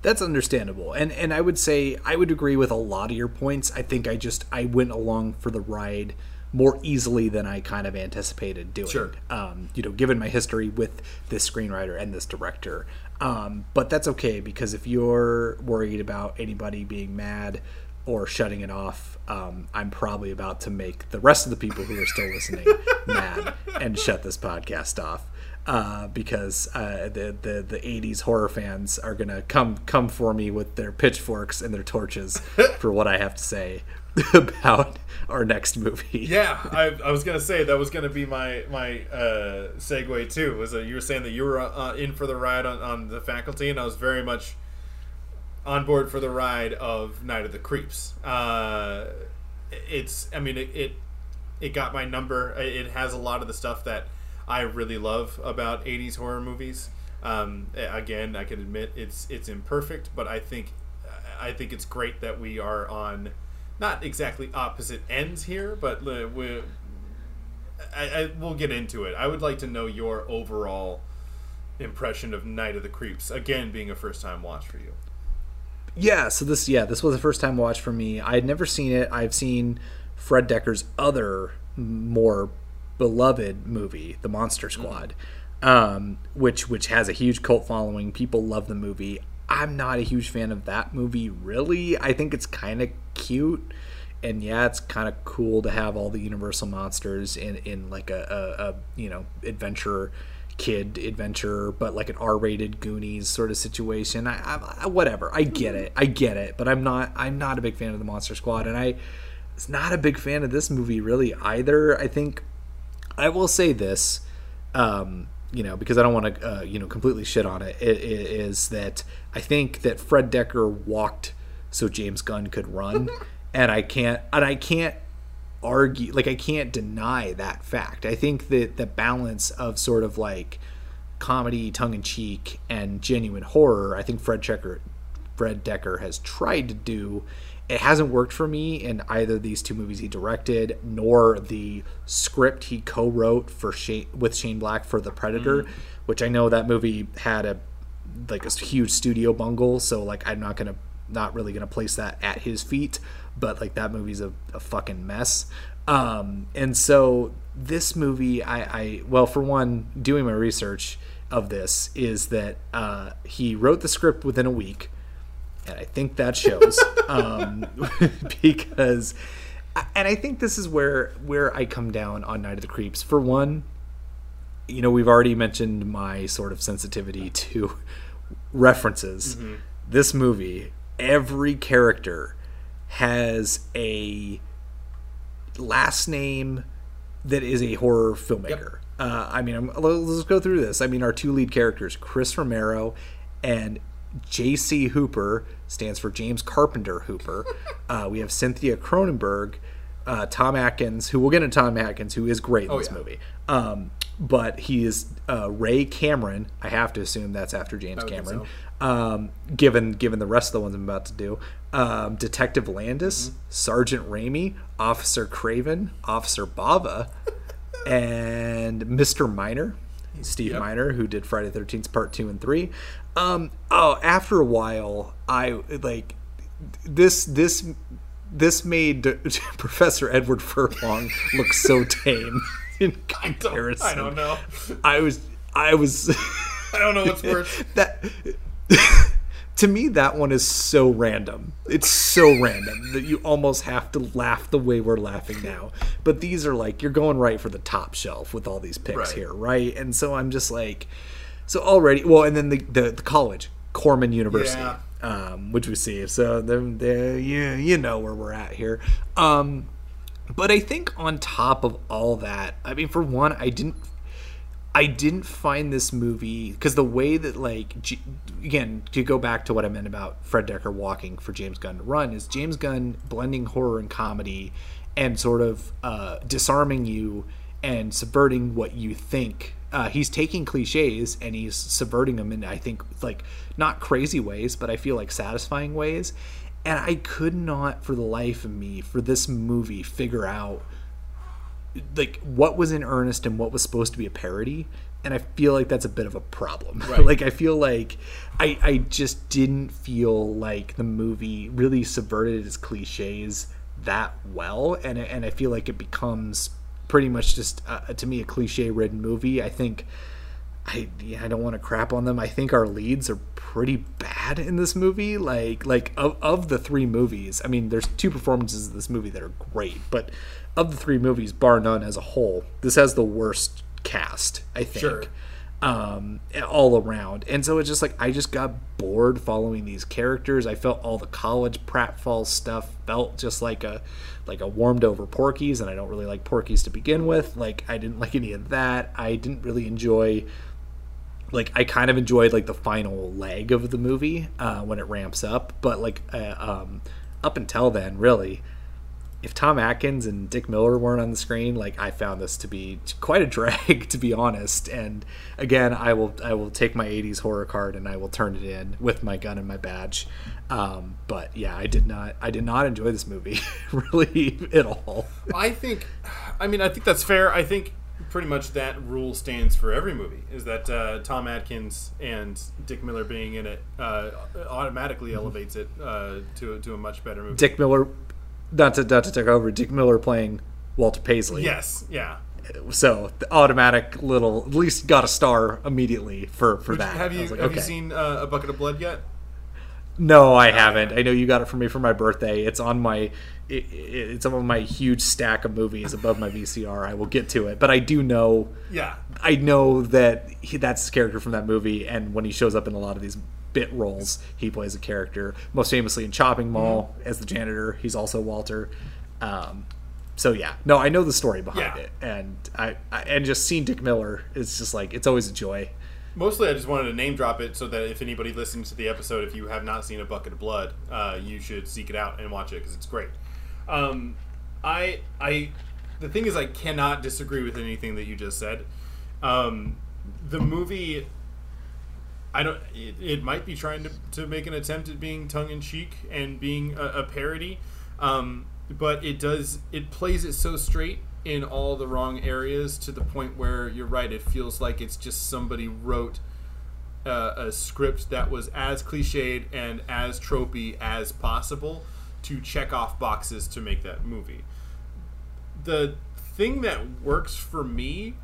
That's understandable. And and I would say I would agree with a lot of your points. I think I just I went along for the ride more easily than I kind of anticipated doing.
Sure.
Um, you know, given my history with this screenwriter and this director. Um, but that's okay because if you're worried about anybody being mad or shutting it off, um, I'm probably about to make the rest of the people who are still listening (laughs) mad and shut this podcast off uh, because uh, the, the the 80s horror fans are gonna come come for me with their pitchforks and their torches for what I have to say (laughs) about our next movie.
Yeah, (laughs) I, I was gonna say that was gonna be my my uh, segue too. Was that you were saying that you were uh, in for the ride on, on the faculty, and I was very much on board for the ride of Night of the Creeps. Uh, it's, I mean, it, it it got my number. It has a lot of the stuff that I really love about '80s horror movies. Um, again, I can admit it's it's imperfect, but I think I think it's great that we are on not exactly opposite ends here, but we I, I we'll get into it. I would like to know your overall impression of Night of the Creeps. Again, being a first time watch for you.
Yeah, so this yeah, this was a first time watch for me. I had never seen it. I've seen Fred Dekker's other more beloved movie, The Monster Squad, um, which which has a huge cult following. People love the movie. I'm not a huge fan of that movie, really. I think it's kind of cute, and yeah, it's kind of cool to have all the Universal monsters in in like a, a, a you know adventure kid adventure, but like an R-rated Goonies sort of situation. I, I, whatever. I get it. I get it. But I'm not. I'm not a big fan of the Monster Squad, and I was not a big fan of this movie really either. I think I will say this, um, you know, because I don't want to, uh, you know, completely shit on it, it, it. Is that I think that Fred Dekker walked so James Gunn could run, (laughs) and I can't, and I can't argue like I can't deny that fact. I think that the balance of sort of like comedy, tongue in cheek, and genuine horror, I think Fred Checker Fred Dekker has tried to do. It hasn't worked for me in either these two movies he directed, nor the script he co-wrote for Shane, with Shane Black for The Predator, mm. which I know that movie had a like a huge studio bungle. So like I'm not gonna not really gonna place that at his feet, but like that movie's a, a fucking mess. Um, and so this movie, I, I well for one, doing my research of this is that uh, he wrote the script within a week and I think that shows (laughs) um, (laughs) because, and I think this is where where I come down on Night of the Creeps. For one, you know, we've already mentioned my sort of sensitivity to references. This movie, every character has a last name that is a horror filmmaker. Uh, I mean, I'm, let's go through this. I mean, our two lead characters, Chris Romero and J.C. Hooper, stands for James Carpenter Hooper. (laughs) uh, we have Cynthia Cronenberg, uh, Tom Atkins, who we'll get into Tom Atkins, who is great in
Oh,
this
yeah.
movie. Um, but he is uh, Ray Cameron. I have to assume that's after James
I would think
Cameron. Um, given given the rest of the ones I'm about to do, um, Detective Landis,
Mm-hmm.
Sergeant Raimi, Officer Craven, Officer Bava, (laughs) and Mr. Miner, Steve
Yep.
Miner, who did Friday Thirteenth Part Two and Three. Um, oh, after a while, I like this this this made (laughs) Professor Edward Furlong look so (laughs) tame in comparison.
I don't know.
I was I was
I don't know what's worse.
that (laughs) to me that one is so random. It's so random that you almost have to laugh the way we're laughing now. But these are like you're going right for the top shelf with all these picks
Right.
here right? And so i'm just like so already well and then the the, the college corman university
Yeah.
um, which we see. So then there you you know where we're at here. Um but i think on top of all that i mean for one i didn't I didn't find this movie because the way that like G- again to go back to what I meant about Fred Dekker walking for James Gunn to run is James Gunn blending horror and comedy and sort of uh, disarming you and subverting what you think. Uh, he's taking cliches and he's subverting them in I think like not crazy ways, but I feel like satisfying ways. And I could not, for the life of me, for this movie, figure out like what was in earnest and what was supposed to be a parody and i feel like that's a bit of a problem. (laughs) Like i feel like i i just didn't feel like the movie really subverted its cliches that well and and i feel like it becomes pretty much just uh, to me a cliche ridden movie. I think I yeah, I don't want to crap on them. I think our leads are pretty bad in this movie. Like like of, of the three movies, I mean, there's two performances in this movie that are great, but of the three movies, bar none as a whole, this has the worst cast. I think.
Sure.
Um, all around, and so it's just like I just got bored following these characters. I felt all the college pratfall stuff felt just like a like a warmed over Porky's, and I don't really like Porky's to begin with. Like I didn't like any of that. I didn't really enjoy like I kind of enjoyed like the final leg of the movie uh, when it ramps up, but like uh, um, up until then, really, if Tom Atkins and Dick Miller weren't on the screen, like I found this to be quite a drag, (laughs) to be honest. And again, I will I will take my '80s horror card and I will turn it in with my gun and my badge. Um, but yeah, I did not I did not enjoy this movie (laughs) really at all.
I think, I mean, I think that's fair. I think pretty much that rule stands for every movie. Is that uh, Tom Atkins and Dick Miller being in it uh, automatically elevates it uh, to to a much better movie.
Dick Miller, not to not to take over, Dick Miller playing Walter Paisley.
Yes, yeah.
so the automatic little at least got a star immediately for for that.
Have you
like,
have you seen uh, a bucket of blood yet?
No, I haven't. I know you got it for me for my birthday. It's on my it, it- it's on my huge stack of movies above my VCR. I will get to it, but I do know
Yeah,
I know that he, that's the character from that movie, and when he shows up in a lot of these bit roles, he plays a character. Most famously in Chopping Mall as the janitor. He's also Walter. Um, so yeah, no, I know the story behind
Yeah.
it, and I, I and just seeing Dick Miller, it's just like it's always a joy.
Mostly, I just wanted to name drop it so that if anybody listens to the episode, if you have not seen A Bucket of Blood, uh, you should seek it out and watch it because it's great. Um, I, I, the thing is, I cannot disagree with anything that you just said. Um, the movie, I don't. It, it might be trying to, to make an attempt at being tongue in cheek and being a, a parody, um, but it does. It plays it so straight in all the wrong areas to the point where you're right. It feels like it's just somebody wrote uh, a script that was as cliched and as tropey as possible to check off boxes to make that movie. The thing that works for me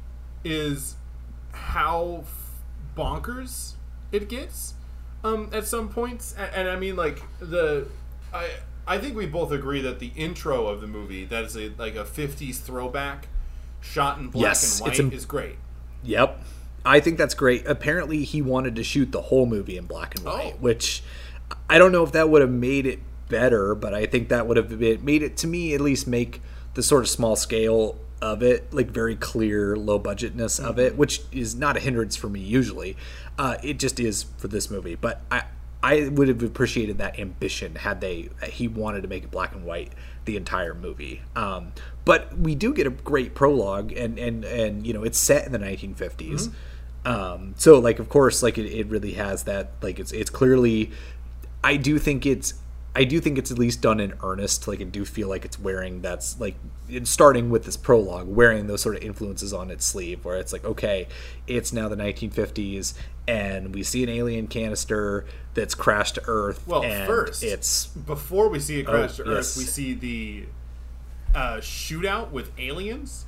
is how bonkers it gets. um, at some points, and, and I mean like the I I think we both agree that the intro of the movie that is a like a '50s throwback, shot in black
Yes,
and white, is great.
Yep. I think that's great. Apparently, he wanted to shoot the whole movie in black and white,
Oh.
which I don't know if that would have made it better, but I think that would have been, made it to me at least make the sort of small scale of it like very clear low budgetness of it, which is not a hindrance for me usually. Uh, it just is for this movie, but I I would have appreciated that ambition had they he wanted to make it black and white the entire movie. Um, but we do get a great prologue, and and and you know it's set in the 1950s. Um, so like of course like it, it really has that like it's it's clearly. I do think it's I do think it's at least done in earnest. Like I do feel like it's wearing that's like starting with this prologue, wearing those sort of influences on its sleeve, where it's like, okay, it's now the 1950s, and we see an alien canister that's crashed to Earth.
Well,
and
first,
it's
before we see it crash
Oh,
to Earth,
yes.
we see the uh, shootout with aliens.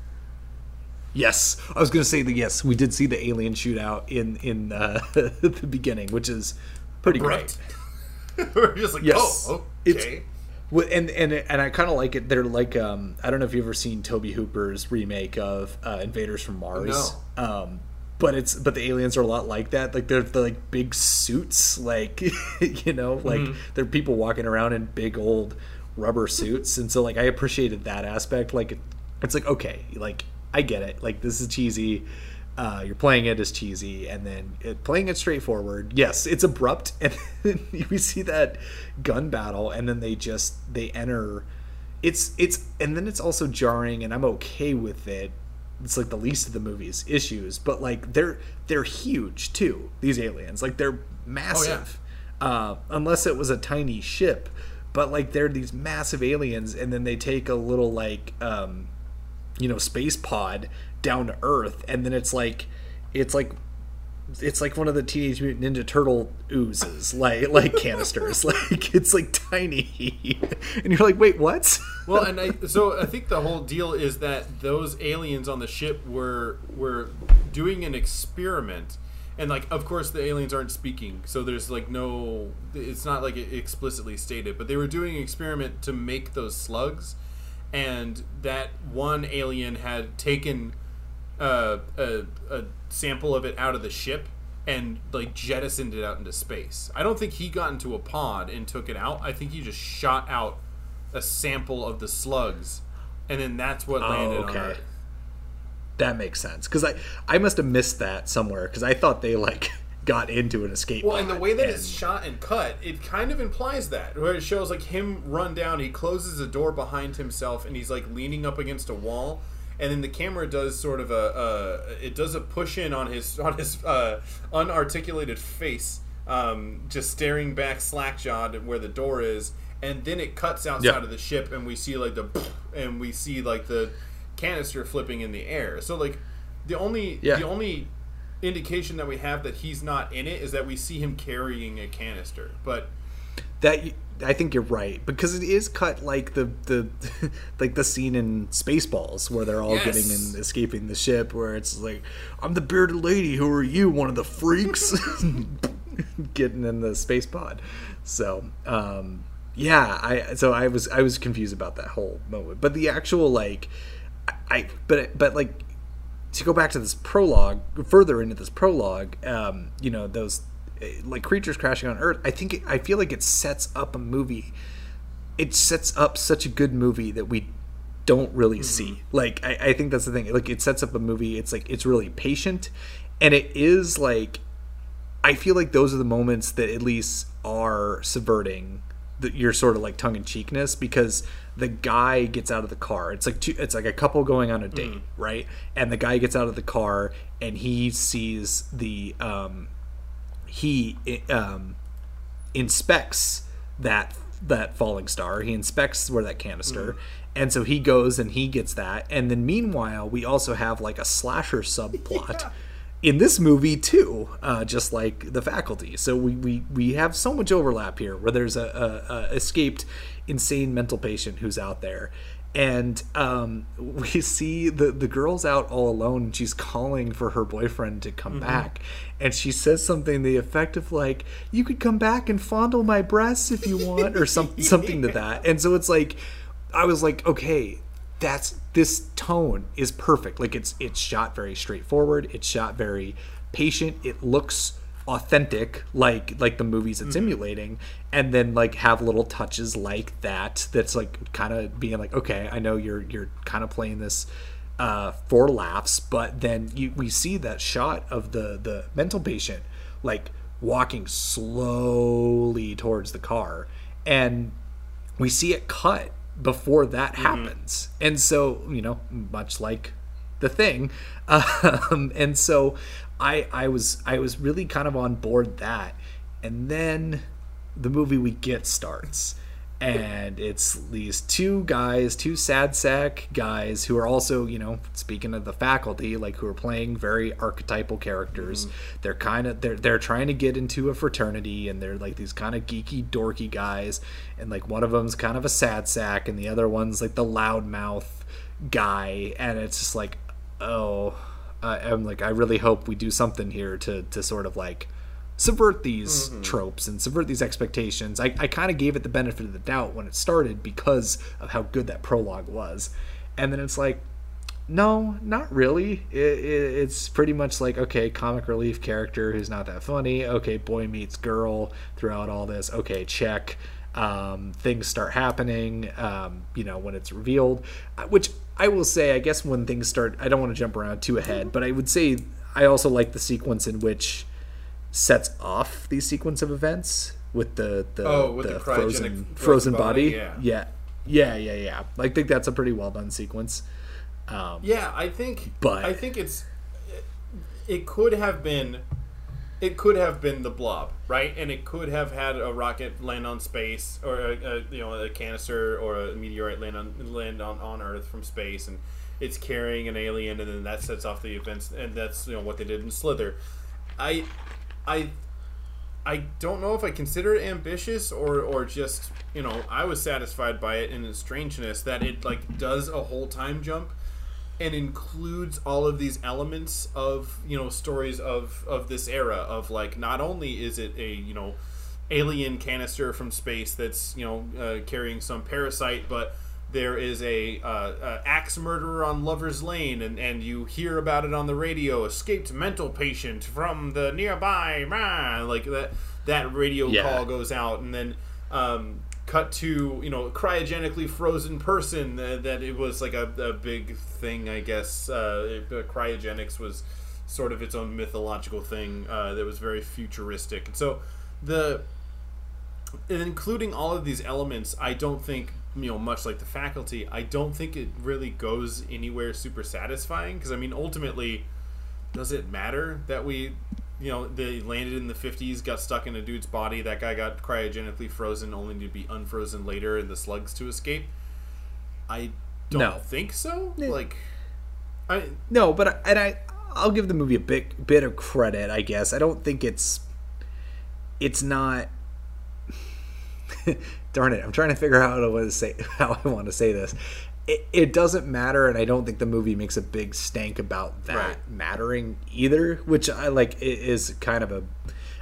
yes. I was gonna say that yes, we did see the alien shootout in in uh, (laughs) the beginning, which is pretty great. (laughs)
We're just like,
Yes.
oh,
It's-
okay.
Well, and and and I kind of like it. They're like um, I don't know if you've ever seen Tobe Hooper's remake of uh, Invaders from Mars. No. Um, but it's but the aliens are a lot like that. Like they're, they're like big suits, like (laughs) you know, like they're people walking around in big old rubber suits, and so like I appreciated that aspect. Like it, it's like okay, like I get it. Like this is cheesy. Uh, you're playing it as cheesy, and then it, playing it straightforward. Yes, it's abrupt, (laughs) and then we see that gun battle, and then they just they enter. It's it's and then it's also jarring, and I'm okay with it. It's like the least of the movie's issues, but like they're they're huge too. These aliens, like they're massive. uh, unless it was a tiny ship, but like they're these massive aliens, and then they take a little like um, you know space pod down to earth and then it's like it's like it's like one of the teenage mutant ninja turtle oozes (laughs) like like canisters. (laughs) Like it's like tiny. (laughs) And you're like wait what?
Well, and I so I think the whole deal is that those aliens on the ship were were doing an experiment, and like of course the aliens aren't speaking, so there's like no, it's not like it explicitly stated, but they were doing an experiment to make those slugs, and that one alien had taken uh, a a sample of it out of the ship. And like jettisoned it out into space. I don't think he got into a pod and took it out. I think he just shot out a sample of the slugs, and then that's what landed on
okay.
Earth.
that makes sense because i i must have missed that somewhere because i thought they like (laughs) got into an escape
Well, and the way that
and-
it's shot and cut, it kind of implies that, where it shows like him run down, he closes a door behind himself, and he's like leaning up against a wall, and then the camera does sort of a, a it does a push in on his on his uh, unarticulated face, um, just staring back slack-jawed at where the door is, and then it cuts outside
Yeah.
of the ship, and we see like the (laughs) and we see like the canister flipping in the air. So like the only
Yeah.
the only indication that we have that he's not in it is that we see him carrying a canister. But
that I think you're right because it is cut like the the (laughs) like the scene in Spaceballs where they're all
Yes.
getting and escaping the ship where it's like I'm the bearded lady who are you one of the freaks? (laughs) Getting in the space pod. So um yeah I so I was I was confused about that whole moment. But the actual like I but but like to go back to this prologue further into this prologue um you know those Uh, like creatures crashing on earth i think it, i feel like it sets up a movie. It sets up such a good movie that we don't really mm-hmm. see. Like I, I think that's the thing. Like it sets up a movie. It's like it's really patient. And it is like i feel like those are the moments that at least are subverting the, your sort of like tongue-in-cheekness because the guy gets out of the car. It's like two, it's like a couple going on a date mm. right? And the guy gets out of the car and he sees the um he um inspects that that falling star. He inspects where that canister, and so he goes and he gets that. And then meanwhile, we also have like a slasher subplot (laughs) in this movie too, uh, just like the faculty. So we, we we have so much overlap here, where there's a, a, a escaped insane mental patient who's out there. And um, (laughs) we see the the girl's out all alone and she's calling for her boyfriend to come back. And she says something the effect of like you could come back and fondle my breasts if you want or some, (laughs) something to that. And so it's like i was like okay that's this tone is perfect. Like it's it's shot very straightforward. It's shot very patient. It looks authentic like like the movies it's emulating and then like have little touches like that that's like kind of being like okay i know you're you're kind of playing this uh for laughs but then you we see that shot of the the mental patient like walking slowly towards the car and we see it cut before that happens. And so you know much like the thing (laughs) um, and so i i was i was really kind of on board that. And then the movie we get starts. And it's these two guys two sad sack guys who are also you know speaking of the faculty like who are playing very archetypal characters. Mm-hmm. They're kind of they're they're trying to get into a fraternity and they're like these kind of geeky dorky guys. And like one of them's kind of a sad sack and the other one's like the loudmouth guy. And it's just like oh uh, i'm like i really hope we do something here to to sort of like subvert these tropes and subvert these expectations. I, I kind of gave it the benefit of the doubt when it started because of how good that prologue was. And then it's like, no, not really. It, it, it's pretty much like, okay, comic relief character who's not that funny. Okay, boy meets girl throughout all this. Okay, check. Um, things start happening, um, you know, when it's revealed. Uh, Which I will say, I guess when things start, I don't want to jump around too ahead, but I would say I also like the sequence in which sets off the sequence of events with the the,
Oh, with the
frozen
frozen
frozen
body,
body.
yeah.
yeah, yeah, yeah, yeah. I think that's a pretty well done sequence. Um,
Yeah, I think.
But-
I think it's. It could have been. It could have been the blob, right? And it could have had a rocket land on space, or a, a you know a canister or a meteorite land on land on, on Earth from space, and it's carrying an alien, and then that sets off the events, and that's you know what they did in Slither. I, I, I don't know if I consider it ambitious or or just you know I was satisfied by it in its strangeness that it like does a whole time jump and includes all of these elements of you know stories of of this era of like not only is it a you know alien canister from space that's you know uh, carrying some parasite but there is a, uh, uh axe murderer on Lover's Lane, and, and you hear about it on the radio. Escaped mental patient from the nearby, rah, like that. That radio
Yeah.
call goes out, and then um, cut to you know cryogenically frozen person. Uh, that it was like a, a big thing, I guess. Uh, it- uh, cryogenics was sort of its own mythological thing uh, that was very futuristic. And so the and including all of these elements, I don't think you know much like the faculty. I don't think it really goes anywhere super satisfying because I mean ultimately, does it matter that we, you know, they landed in the fifties, got stuck in a dude's body, that guy got cryogenically frozen, only to be unfrozen later, and the slugs to escape? I don't
No.
think so. Like, I
No, but I- and I I'll give the movie a bit bit of credit, I guess. I don't think it's it's not (laughs) darn it, I'm trying to figure out how to say (laughs) how I want to say this. It, it doesn't matter, and I don't think the movie makes a big stank about that
Right.
mattering either, which I like is kind of a.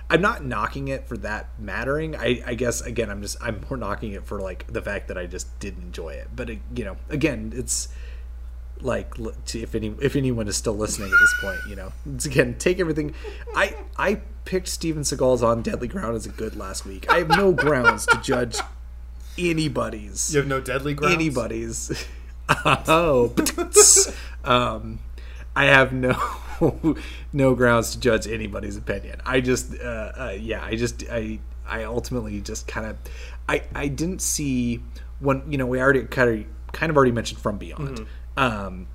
I'm not knocking it for that mattering. I, I guess again, I'm just I'm more knocking it for like the fact that I just did enjoy it. But uh, you know, again, it's like if any if anyone is still listening at this point, you know, it's, again, take everything. I I picked Steven Seagal's on Deadly Ground as a good last week. I have no grounds to judge anybody's
you have no deadly grounds.
anybody's. Oh, (laughs) um, I have no (laughs) no grounds to judge anybody's opinion. I just, uh, uh, yeah, I just, I, I ultimately just kind of, I, I didn't see when you know we already kind of kind of already mentioned From Beyond. Um,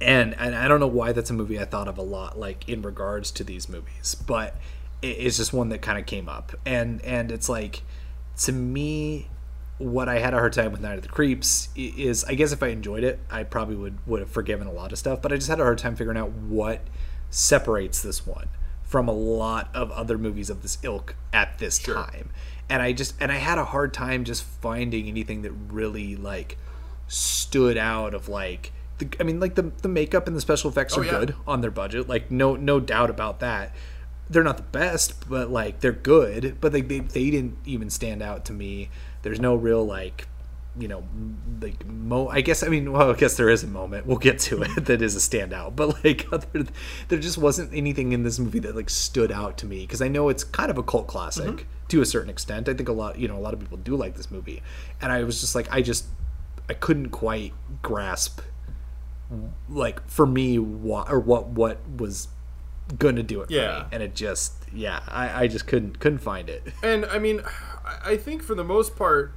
and and I don't know why that's a movie I thought of a lot, like in regards to these movies, but it, it's just one that kind of came up, and and it's like to me, what I had a hard time with Night of the Creeps is, I guess if I enjoyed it, I probably would would have forgiven a lot of stuff, but I just had a hard time figuring out what separates this one from a lot of other movies of this ilk at this time, and I just and I had a hard time just finding anything that really like stood out of like the, I mean like the the makeup and the special effects
Oh,
are
yeah.
good on their budget like no no doubt about that. They're not the best but like they're good but they they, they didn't even stand out to me there's no real like you know like mo I guess I mean well I guess there is a moment we'll get to it (laughs) that is a standout but like (laughs) other, there just wasn't anything in this movie that like stood out to me because I know it's kind of a cult classic mm-hmm. to a certain extent. I think a lot you know a lot of people do like this movie and I was just like I just I couldn't quite grasp like for me what or what what was gonna do it for
Yeah.
me and it just yeah I, I just couldn't couldn't find it.
And I mean, I think for the most part,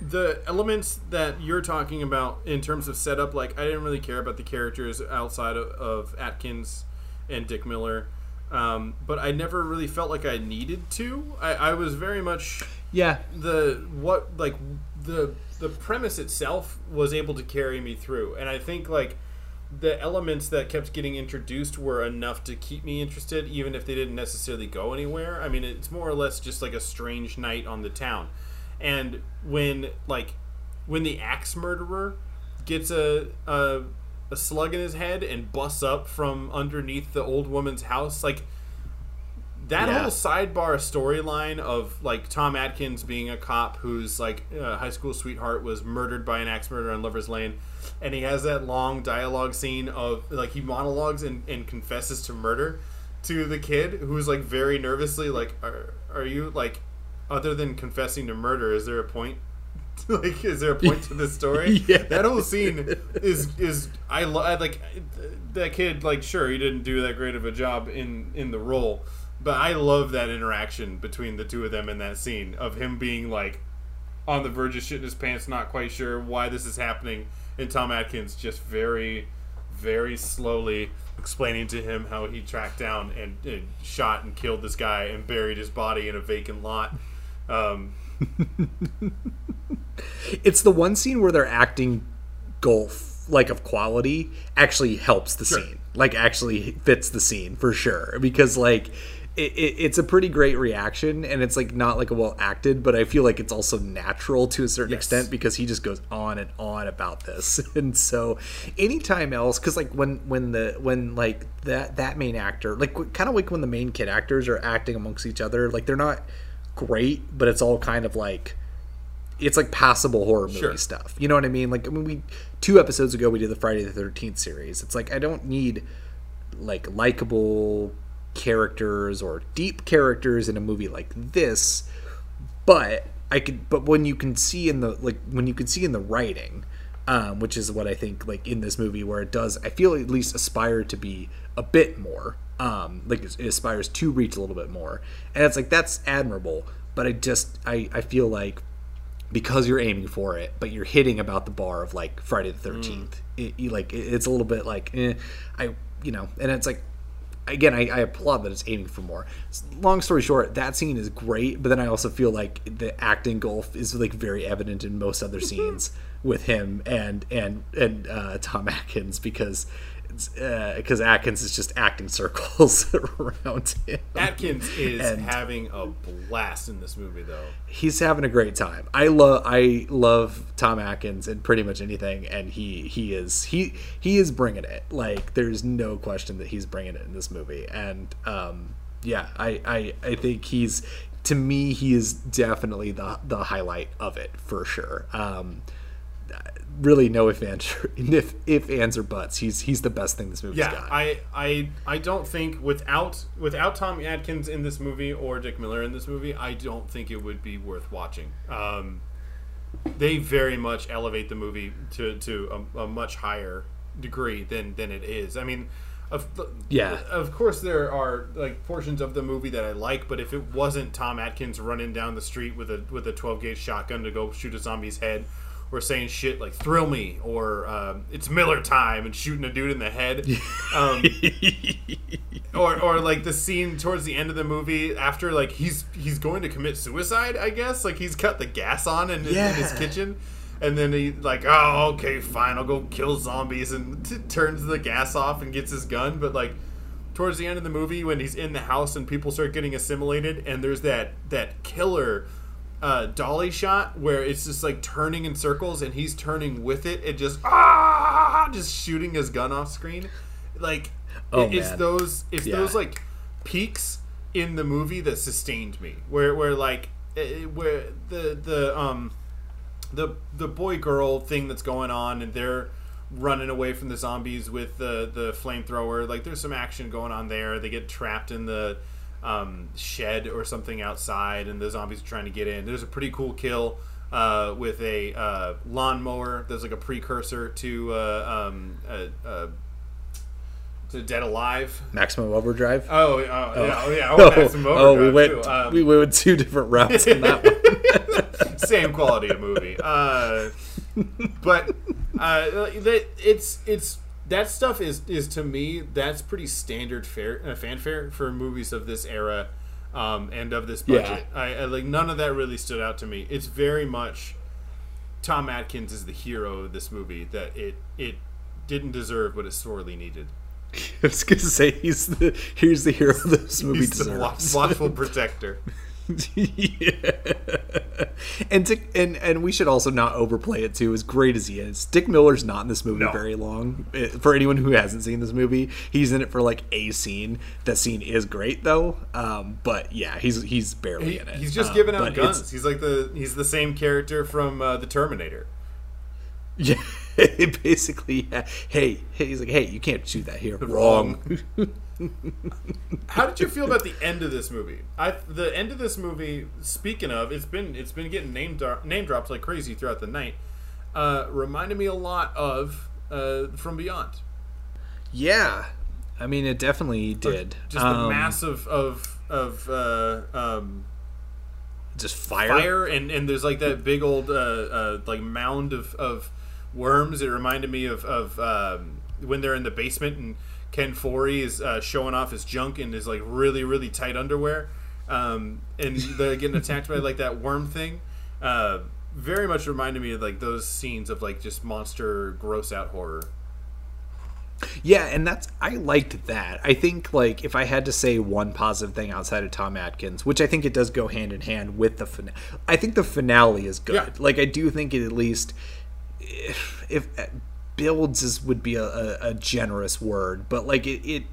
the elements that you're talking about in terms of setup, like I didn't really care about the characters outside of, of Atkins and Dick Miller, um, but I never really felt like I needed to. I, I was very much
yeah.
the what like the the premise itself was able to carry me through. And i think like the elements that kept getting introduced were enough to keep me interested even if they didn't necessarily go anywhere. I mean it's more or less just like a strange night on the town. And when like when the axe murderer gets a a, a slug in his head and busts up from underneath the old woman's house like that
Yeah.
whole sidebar storyline of like Tom Atkins being a cop whose like uh, high school sweetheart was murdered by an axe murderer on Lover's Lane, and he has that long dialogue scene of like he monologues and, and confesses to murder to the kid who's like very nervously like are, are you like other than confessing to murder is there a point (laughs) like is there a point to this story (laughs)
Yeah.
that whole scene is is I, lo- I like that kid like sure he didn't do that great of a job in in the role but I love that interaction between the two of them in that scene of him being like on the verge of shitting his pants not quite sure why this is happening and Tom Atkins just very very slowly explaining to him how he tracked down and, and shot and killed this guy and buried his body in a vacant lot um, (laughs)
it's the one scene where they're acting golf like of quality actually helps the
Sure.
scene like actually fits the scene for sure because like it, it, it's a pretty great reaction and it's like not like a well acted but i feel like it's also natural to a certain
Yes.
extent because he just goes on and on about this (laughs) and so anytime else because like when when the when like that that main actor like kind of like when the main kid actors are acting amongst each other like they're not great but it's all kind of like it's like passable horror movie
Sure.
stuff. You know what I mean? Like I mean we two episodes ago we did the Friday the Thirteenth series. It's like I don't need like likable characters or deep characters in a movie like this, but I could. But when you can see in the like when you can see in the writing, um, which is what I think like in this movie where it does, I feel at least aspire to be a bit more. Um, like it aspires to reach a little bit more, and it's like that's admirable. But I just I I feel like because you're aiming for it, but you're hitting about the bar of like Friday the Thirteenth. It, you, like it- it's a little bit like eh, I you know, and it's like again I, I applaud that it's aiming for more. Long story short, that scene is great, but then I also feel like the acting golf is like very evident in most other scenes with him and and and uh, Tom Atkins because. Because Atkins is just acting circles (laughs) around him.
Atkins is
And-
having a blast in this movie, though.
he's having a great time. I love I love Tom Atkins in pretty much anything, and he he is he he is bringing it. Like there's no question that he's bringing it in this movie, and um, yeah, I, I I think he's to me he is definitely the the highlight of it for sure. Um, really, no if ands (laughs) if if ands or buts. He's he's the best thing this movie's
Yeah,
got.
I, I I don't think without without Tom Atkins in this movie or Dick Miller in this movie, I don't think it would be worth watching. Um, they very much elevate the movie to to a, a much higher degree than than it is. I mean, of
Yeah.
of course there are like portions of the movie that I like, but if it wasn't Tom Atkins running down the street with a with a twelve gauge shotgun to go shoot a zombie's head. Or saying shit like "thrill me" or um, "it's Miller time" and shooting a dude in the head, (laughs) um, or or like the scene towards the end of the movie after like he's he's going to commit suicide i guess. Like he's cut the gas on in, his- in his kitchen. And then he like oh okay fine i'll go kill zombies and t- turns the gas off and gets his gun. But like towards the end of the movie when he's in the house and people start getting assimilated and there's that that killer uh, dolly shot where it's just like turning in circles and he's turning with it and just ah, just shooting his gun off screen. Like
Oh,
it's
man.
those it's
Yeah.
those like peaks in the movie that sustained me. Where where like eh, where the the um the the boy girl thing that's going on and they're running away from the zombies with the the flamethrower like there's some action going on there they get trapped in the um, shed or something outside and the zombies are trying to get in there's a pretty cool kill uh, with a uh, lawnmower there's like a precursor to uh, um, to Dead Alive
Maximum Overdrive.
oh, oh, yeah oh yeah I want Maximum
oh, we went.
Um,
we went two different routes on that one. (laughs)
same quality of movie. Uh, but uh, it's it's that stuff is is to me that's pretty standard fare, uh, fanfare for movies of this era um, and of this budget. I, I like none of that really stood out to me. It's very much Tom Atkins is the hero of this movie that it it didn't deserve what it sorely needed. (laughs)
I was gonna say he's the here's the hero of this (laughs) movie
He's the
deserves.
watchful protector. (laughs)
yeah. (laughs) And to, and and we should also not overplay it too. As great as he is, Dick Miller's not in this movie
No.
very long. Eh, For anyone who hasn't seen this movie, he's in it for like a scene. That scene is great though. Um, but yeah, he's he's barely
He-
in it.
he's just
Um,
giving out guns. He's like the he's the same character from uh, the Terminator. (laughs)
Yeah, (laughs) basically. Yeah. Hey, hey, he's like, hey, you can't shoot that here.
Wrong. (laughs) How did you feel about the end of this movie? I the end of this movie. Speaking of, it's been it's been getting name name drops like crazy throughout the night. Uh, reminded me a lot of uh, From Beyond.
yeah, I mean, it definitely did.
Just the
Um,
massive of of uh, um,
just fire.
fire and and there's like that big old uh, uh, like mound of, of worms. It reminded me of of um, when they're in the basement and Ken Foree is uh, showing off his junk in his like really really tight underwear, um, and they're getting attacked by like that worm thing. Uh, very much reminded me of like those scenes of like just monster gross out horror.
Yeah, and that's I liked that. I think like if I had to say one positive thing outside of Tom Atkins, which I think it does go hand in hand with the finale. I think the finale is good.
Yeah.
Like I do think it at least if, if builds is would be a, a, a generous word, but like it, it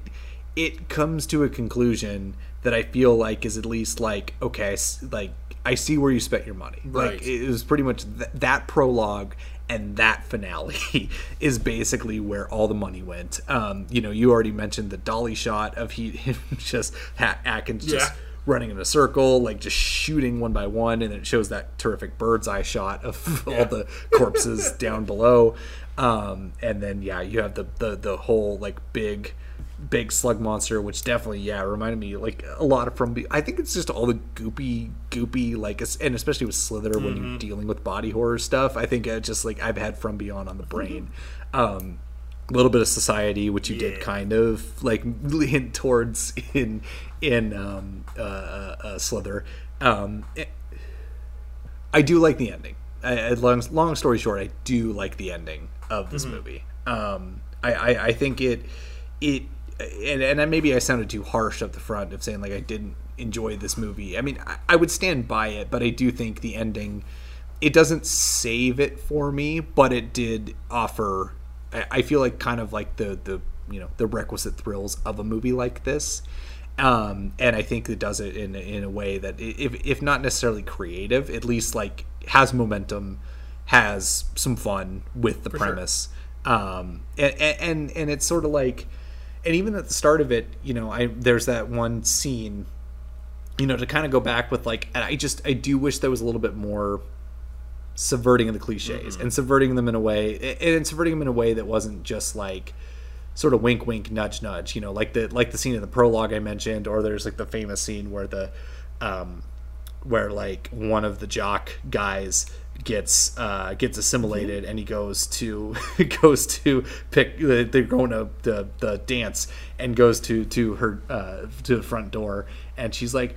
it comes to a conclusion that I feel like is at least like okay, like I see where you spent your money.
Right.
Like it was pretty much th- that prologue and that finale (laughs) is basically where all the money went. Um, you know, you already mentioned the dolly shot of he (laughs) him just ha- Atkins just
Yeah.
running in a circle, like just shooting one by one, and it shows that terrific bird's eye shot of (laughs) all the corpses down below. Um, and then yeah, you have the, the the whole like big big slug monster, which definitely yeah reminded me like a lot of from. Be- I think it's just all the goopy goopy like, and especially with Slither when you're dealing with body horror stuff. I think it just like I've had from beyond on the brain. Um, a little bit of society, which you did kind of like (laughs) hint towards in in um, uh, uh, uh, Slither. Um, it- I do like the ending. I, I, long, long story short, I do like the ending of this movie. Um, I, I, I think it it and and maybe I sounded too harsh up the front of saying like I didn't enjoy this movie. I mean, I, I would stand by it, but I do think the ending it doesn't save it for me, but it did offer. I, I feel like kind of like the the you know the requisite thrills of a movie like this. Um, and I think it does it in in a way that, if if not necessarily creative, at least like has momentum, has some fun with the premise. Um, and, and and it's sort of like, and even at the start of it, you know, I there's that one scene, you know, to kind of go back with like, and I just I do wish there was a little bit more subverting of the cliches and subverting them in a way and subverting them in a way that wasn't just like sort of wink wink nudge nudge you know like the like the scene in the prologue i mentioned or there's like the famous scene where the um where like one of the jock guys gets uh gets assimilated and he goes to (laughs) goes to pick they're going to the the dance and goes to to her uh to the front door and she's like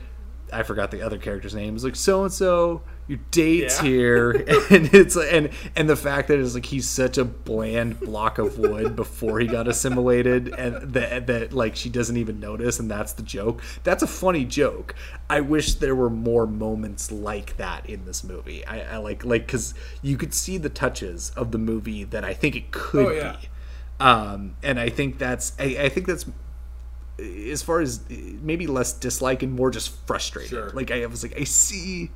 I forgot the other character's name. It's like so and so, your date's
Yeah.
here, (laughs) and it's and and the fact that it's like he's such a bland block of wood before he got assimilated, and that that like she doesn't even notice, and that's the joke. That's a funny joke. I wish there were more moments like that in this movie. I, I like like because you could see the touches of the movie that I think it could
Oh, yeah.
be. Um, and I think that's I, I think that's as far as maybe less dislike and more just frustrated.
Sure.
Like I was like, I see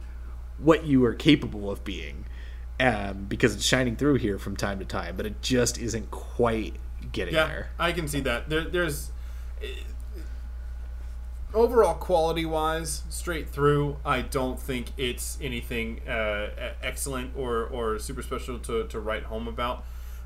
what you are capable of being, um, because it's shining through here from time to time, but it just isn't quite getting
Yeah,
there.
I can see that. There, there's overall quality wise, straight through. I don't think it's anything uh, excellent or or super special to to write home about.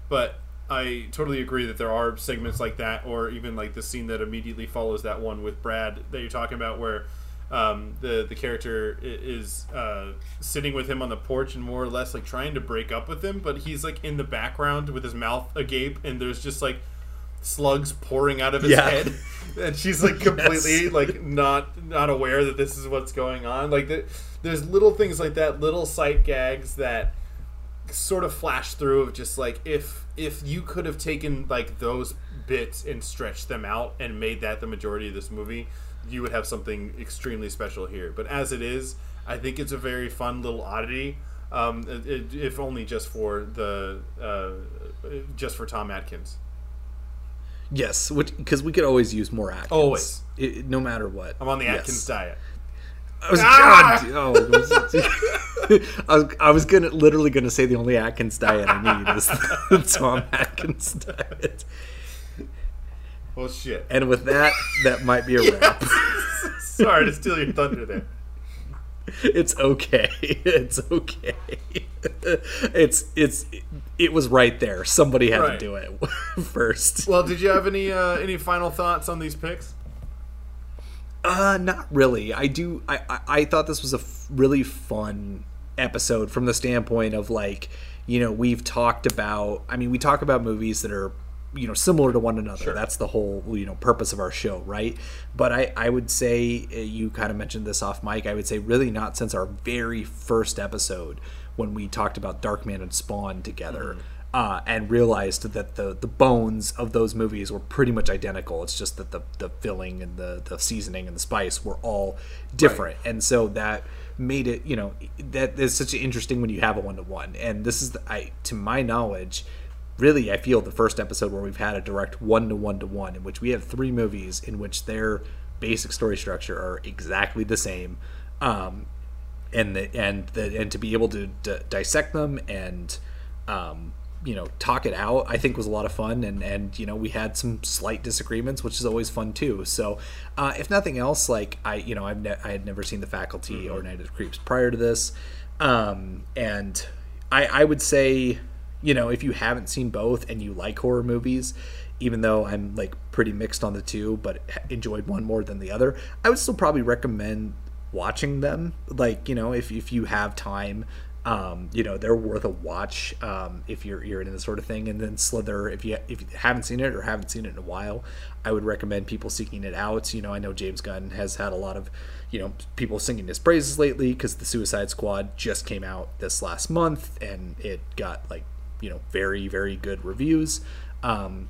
But I totally agree that there are segments like that, or even like the scene that immediately follows that one with Brad that you're talking about, where. Um, the the character is uh, sitting with him on the porch and more or less like trying to break up with him, but he's like in the background with his mouth agape, and there's just like slugs pouring out of his
Yeah.
head. (laughs) And she's like (laughs) completely like not not aware that this is what's going on. Like the, there's little things like that little sight gags that sort of flash through of just like if if you could have taken like those bits and stretched them out and made that the majority of this movie you would have something extremely special here but as it is i think it's a very fun little oddity um, it, it- if only just for the uh, just for tom atkins
Yes, because we could always use more Atkins.
Always.
I- no matter what.
i'm on the
Yes.
atkins diet
I was,
Ah!
God, oh, (laughs) I was, I was gonna literally gonna say the only Atkins diet I need is (laughs) the Tom Atkins diet.
Well shit
And with that, that might be a (laughs) wrap. (laughs)
sorry to steal your thunder there (laughs)
it's okay. It's okay. It's it's it was right there. Somebody had
Right.
to do it first.
well did you have any uh, any final thoughts on these picks
Uh, not really. I do. I I, I thought this was a f- really fun episode from the standpoint of like, you know, we've talked about. I mean, we talk about movies that are you know similar to one another that's the whole you know purpose of our show right but i i would say uh, you kind of mentioned this off mic i would say really not since our very first episode when we talked about darkman and spawn together uh, and realized that the the bones of those movies were pretty much identical. It's just that the the filling and the the seasoning and the spice were all different, and so that made it you know that is such an interesting when you have a one to one. And this is the, I to my knowledge. Really, I feel the first episode where we've had a direct one to one to one, in which we have three movies in which their basic story structure are exactly the same, um, and the and the and to be able to d- dissect them and um, you know talk it out i think was a lot of fun. And and you know we had some slight disagreements which is always fun too. So uh, if nothing else like i you know I've ne- i had never seen the faculty or night of the creeps prior to this. Um, and i i would say you know if you haven't seen both and you like horror movies even though i'm like pretty mixed on the two but enjoyed one more than the other i would still probably recommend watching them. Like you know if, if you have time um, you know they're worth a watch um, if you're you're into this sort of thing. And then slither if you if you haven't seen it or haven't seen it in a while i would recommend people seeking it out. You know i know james gunn has had a lot of you know people singing his praises lately because the suicide squad just came out this last month and it got like you know very very good reviews um,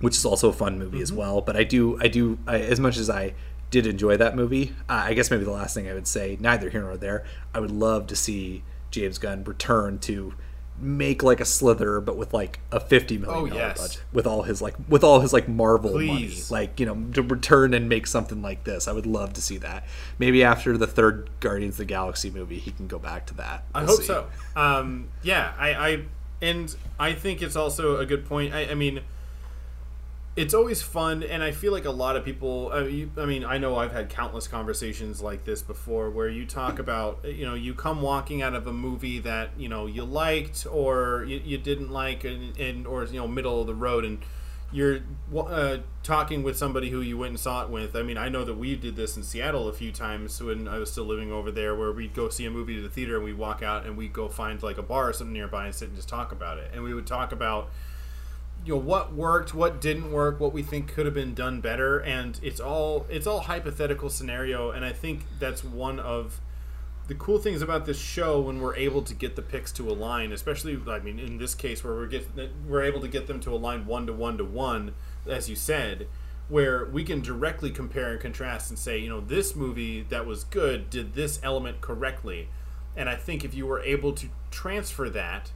which is also a fun movie as well. But I do, I do, I, as much as I did enjoy that movie, uh, I guess maybe the last thing I would say, neither here nor there, I would love to see James Gunn return to make like a Slither, but with like a fifty million
Oh, yes.
budget, with all his like with all his like Marvel
Please.
money, like you know, to return and make something like this. I would love to see that. Maybe after the third Guardians of the Galaxy movie, he can go back to that.
I
We'll
hope
see.
so. Um, yeah, I, I and I think it's also a good point. I, I mean, it's always fun, and I feel like a lot of people. I mean, I mean, I know I've had countless conversations like this before, where you talk (laughs) about, you know, you come walking out of a movie that you know you liked or you, you didn't like, and, and or you know, middle of the road, and you're uh, talking with somebody who you went and saw it with. I mean, I know that we did this in Seattle a few times when I was still living over there, where we'd go see a movie to the theater and we walk out and we go find like a bar or something nearby and sit and just talk about it. And we would talk about you know what worked, what didn't work, what we think could have been done better, and it's all it's all hypothetical scenario, and I think that's one of the cool things about this show when we're able to get the picks to align, especially I mean in this case where we're get we're able to get them to align one to one to one, as you said, where we can directly compare and contrast and say, you know, this movie that was good did this element correctly, and I think if you were able to transfer that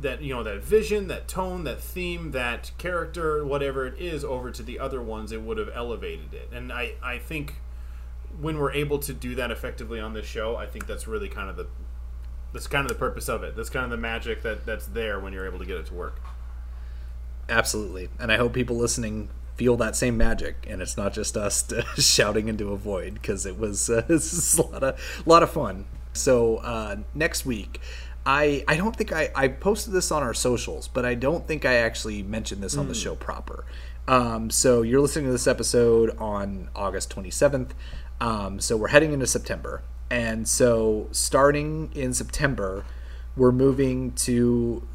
that you know that vision that tone that theme that character whatever it is over to the other ones it would have elevated it. And i i think when we're able to do that effectively on this show i think that's really kind of the that's kind of the purpose of it that's kind of the magic that that's there when you're able to get it to work
Absolutely. And I hope people listening feel that same magic and it's not just us (laughs) shouting into a void because it was (laughs) uh, a lot of, a lot of fun. So uh, next week, I, I don't think I, I posted this on our socials, but I don't think I actually mentioned this on the show proper. Um, so you're listening to this episode on August 27th. Um, so we're heading into September. And so starting in September, we're moving to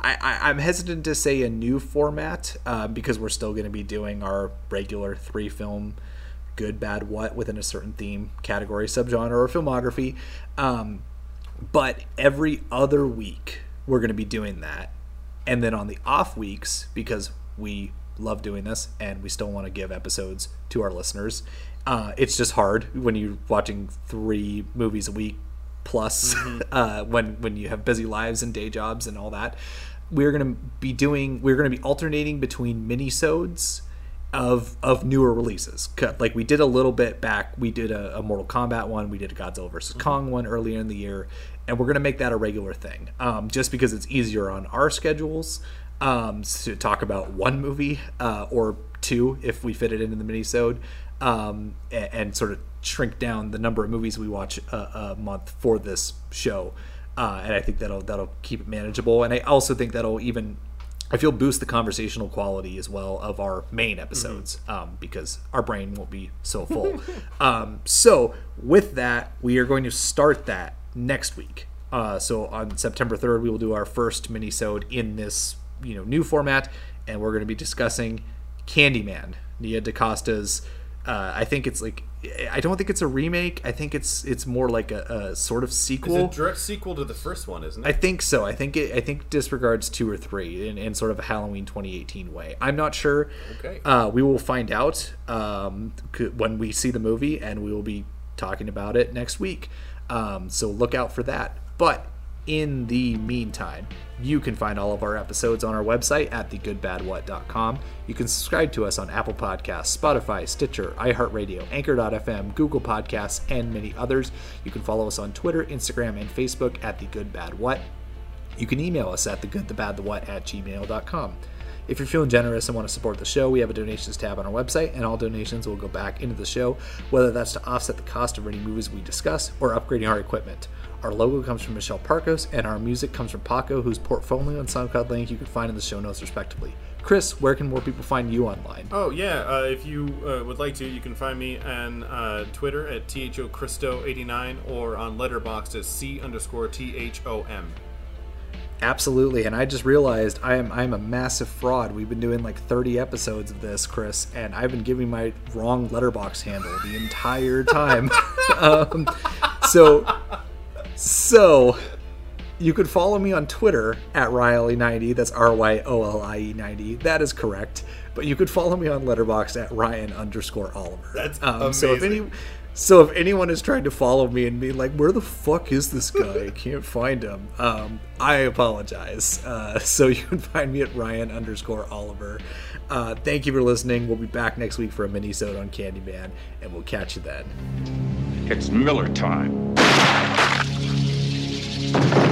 I, I'm hesitant to say a new format uh, because we're still going to be doing our regular three film good, bad, what within a certain theme, category, subgenre, or filmography. Um, but every other week, we're going to be doing that. And then on the off weeks, because we love doing this and we still want to give episodes to our listeners, uh, it's just hard when you're watching three movies a week plus (laughs) uh, when when you have busy lives and day jobs and all that. We're gonna be doing. We're gonna be alternating between minisodes of of newer releases. Like we did a little bit back. We did a, a Mortal Kombat one. We did a Godzilla vs Kong one earlier in the year, and we're gonna make that a regular thing. Um, just because it's easier on our schedules um, to talk about one movie uh, or two if we fit it into the minisode, um, and, and sort of shrink down the number of movies we watch a, a month for this show. Uh, and I think that'll that'll keep it manageable. And I also think that'll even I feel boost the conversational quality as well of our main episodes um, because our brain won't be so full. (laughs) um, so with that, we are going to start that next week. Uh, so on September third, we will do our first minisode in this you know new format, and we're going to be discussing Candyman, Nia DaCosta's. Uh, I think it's like I don't think it's a remake. I think it's it's more like a, a sort of
it's
sequel.
a direct sequel to the first one isn't it?
I think so. I think it. I think disregards two or three in, in sort of a Halloween 2018 way. I'm not sure.
Okay.
Uh, we will find out um, when we see the movie, and we will be talking about it next week. Um, so look out for that. But in the meantime, you can find all of our episodes on our website at thegoodbadwhat.com. You can subscribe to us on Apple Podcasts, Spotify, Stitcher, iHeartRadio, Anchor.fm, Google Podcasts, and many others. You can follow us on Twitter, Instagram, and Facebook at The Good Bad What. You can email us at thegoodthebadthewhat at gmail.com. If you're feeling generous and want to support the show, we have a donations tab on our website, and all donations will go back into the show, whether that's to offset the cost of any movies we discuss or upgrading our equipment. Our logo comes from Michelle Parkos, and our music comes from Paco, whose portfolio and SoundCloud link you can find in the show notes, respectively. Chris, where can more people find you online?
Oh yeah, uh, if you uh, would like to, you can find me on uh, Twitter at thochristo89 or on Letterboxd as c underscore thom.
Absolutely, and I just realized I am I'm a massive fraud. We've been doing like 30 episodes of this, Chris, and I've been giving my wrong letterbox handle the entire time. (laughs) um, so, so you could follow me on Twitter at Riley90. That's R Y O L I E 90. That is correct. But you could follow me on Letterbox at Ryan underscore Oliver.
That's um.
So if any so if anyone is trying to follow me and be like, "Where the fuck is this guy? I can't find him," um, I apologize. Uh, so you can find me at Ryan underscore Oliver. Uh, thank you for listening. We'll be back next week for a mini-sode on Candyman, and we'll catch you then.
It's Miller time. Thank you.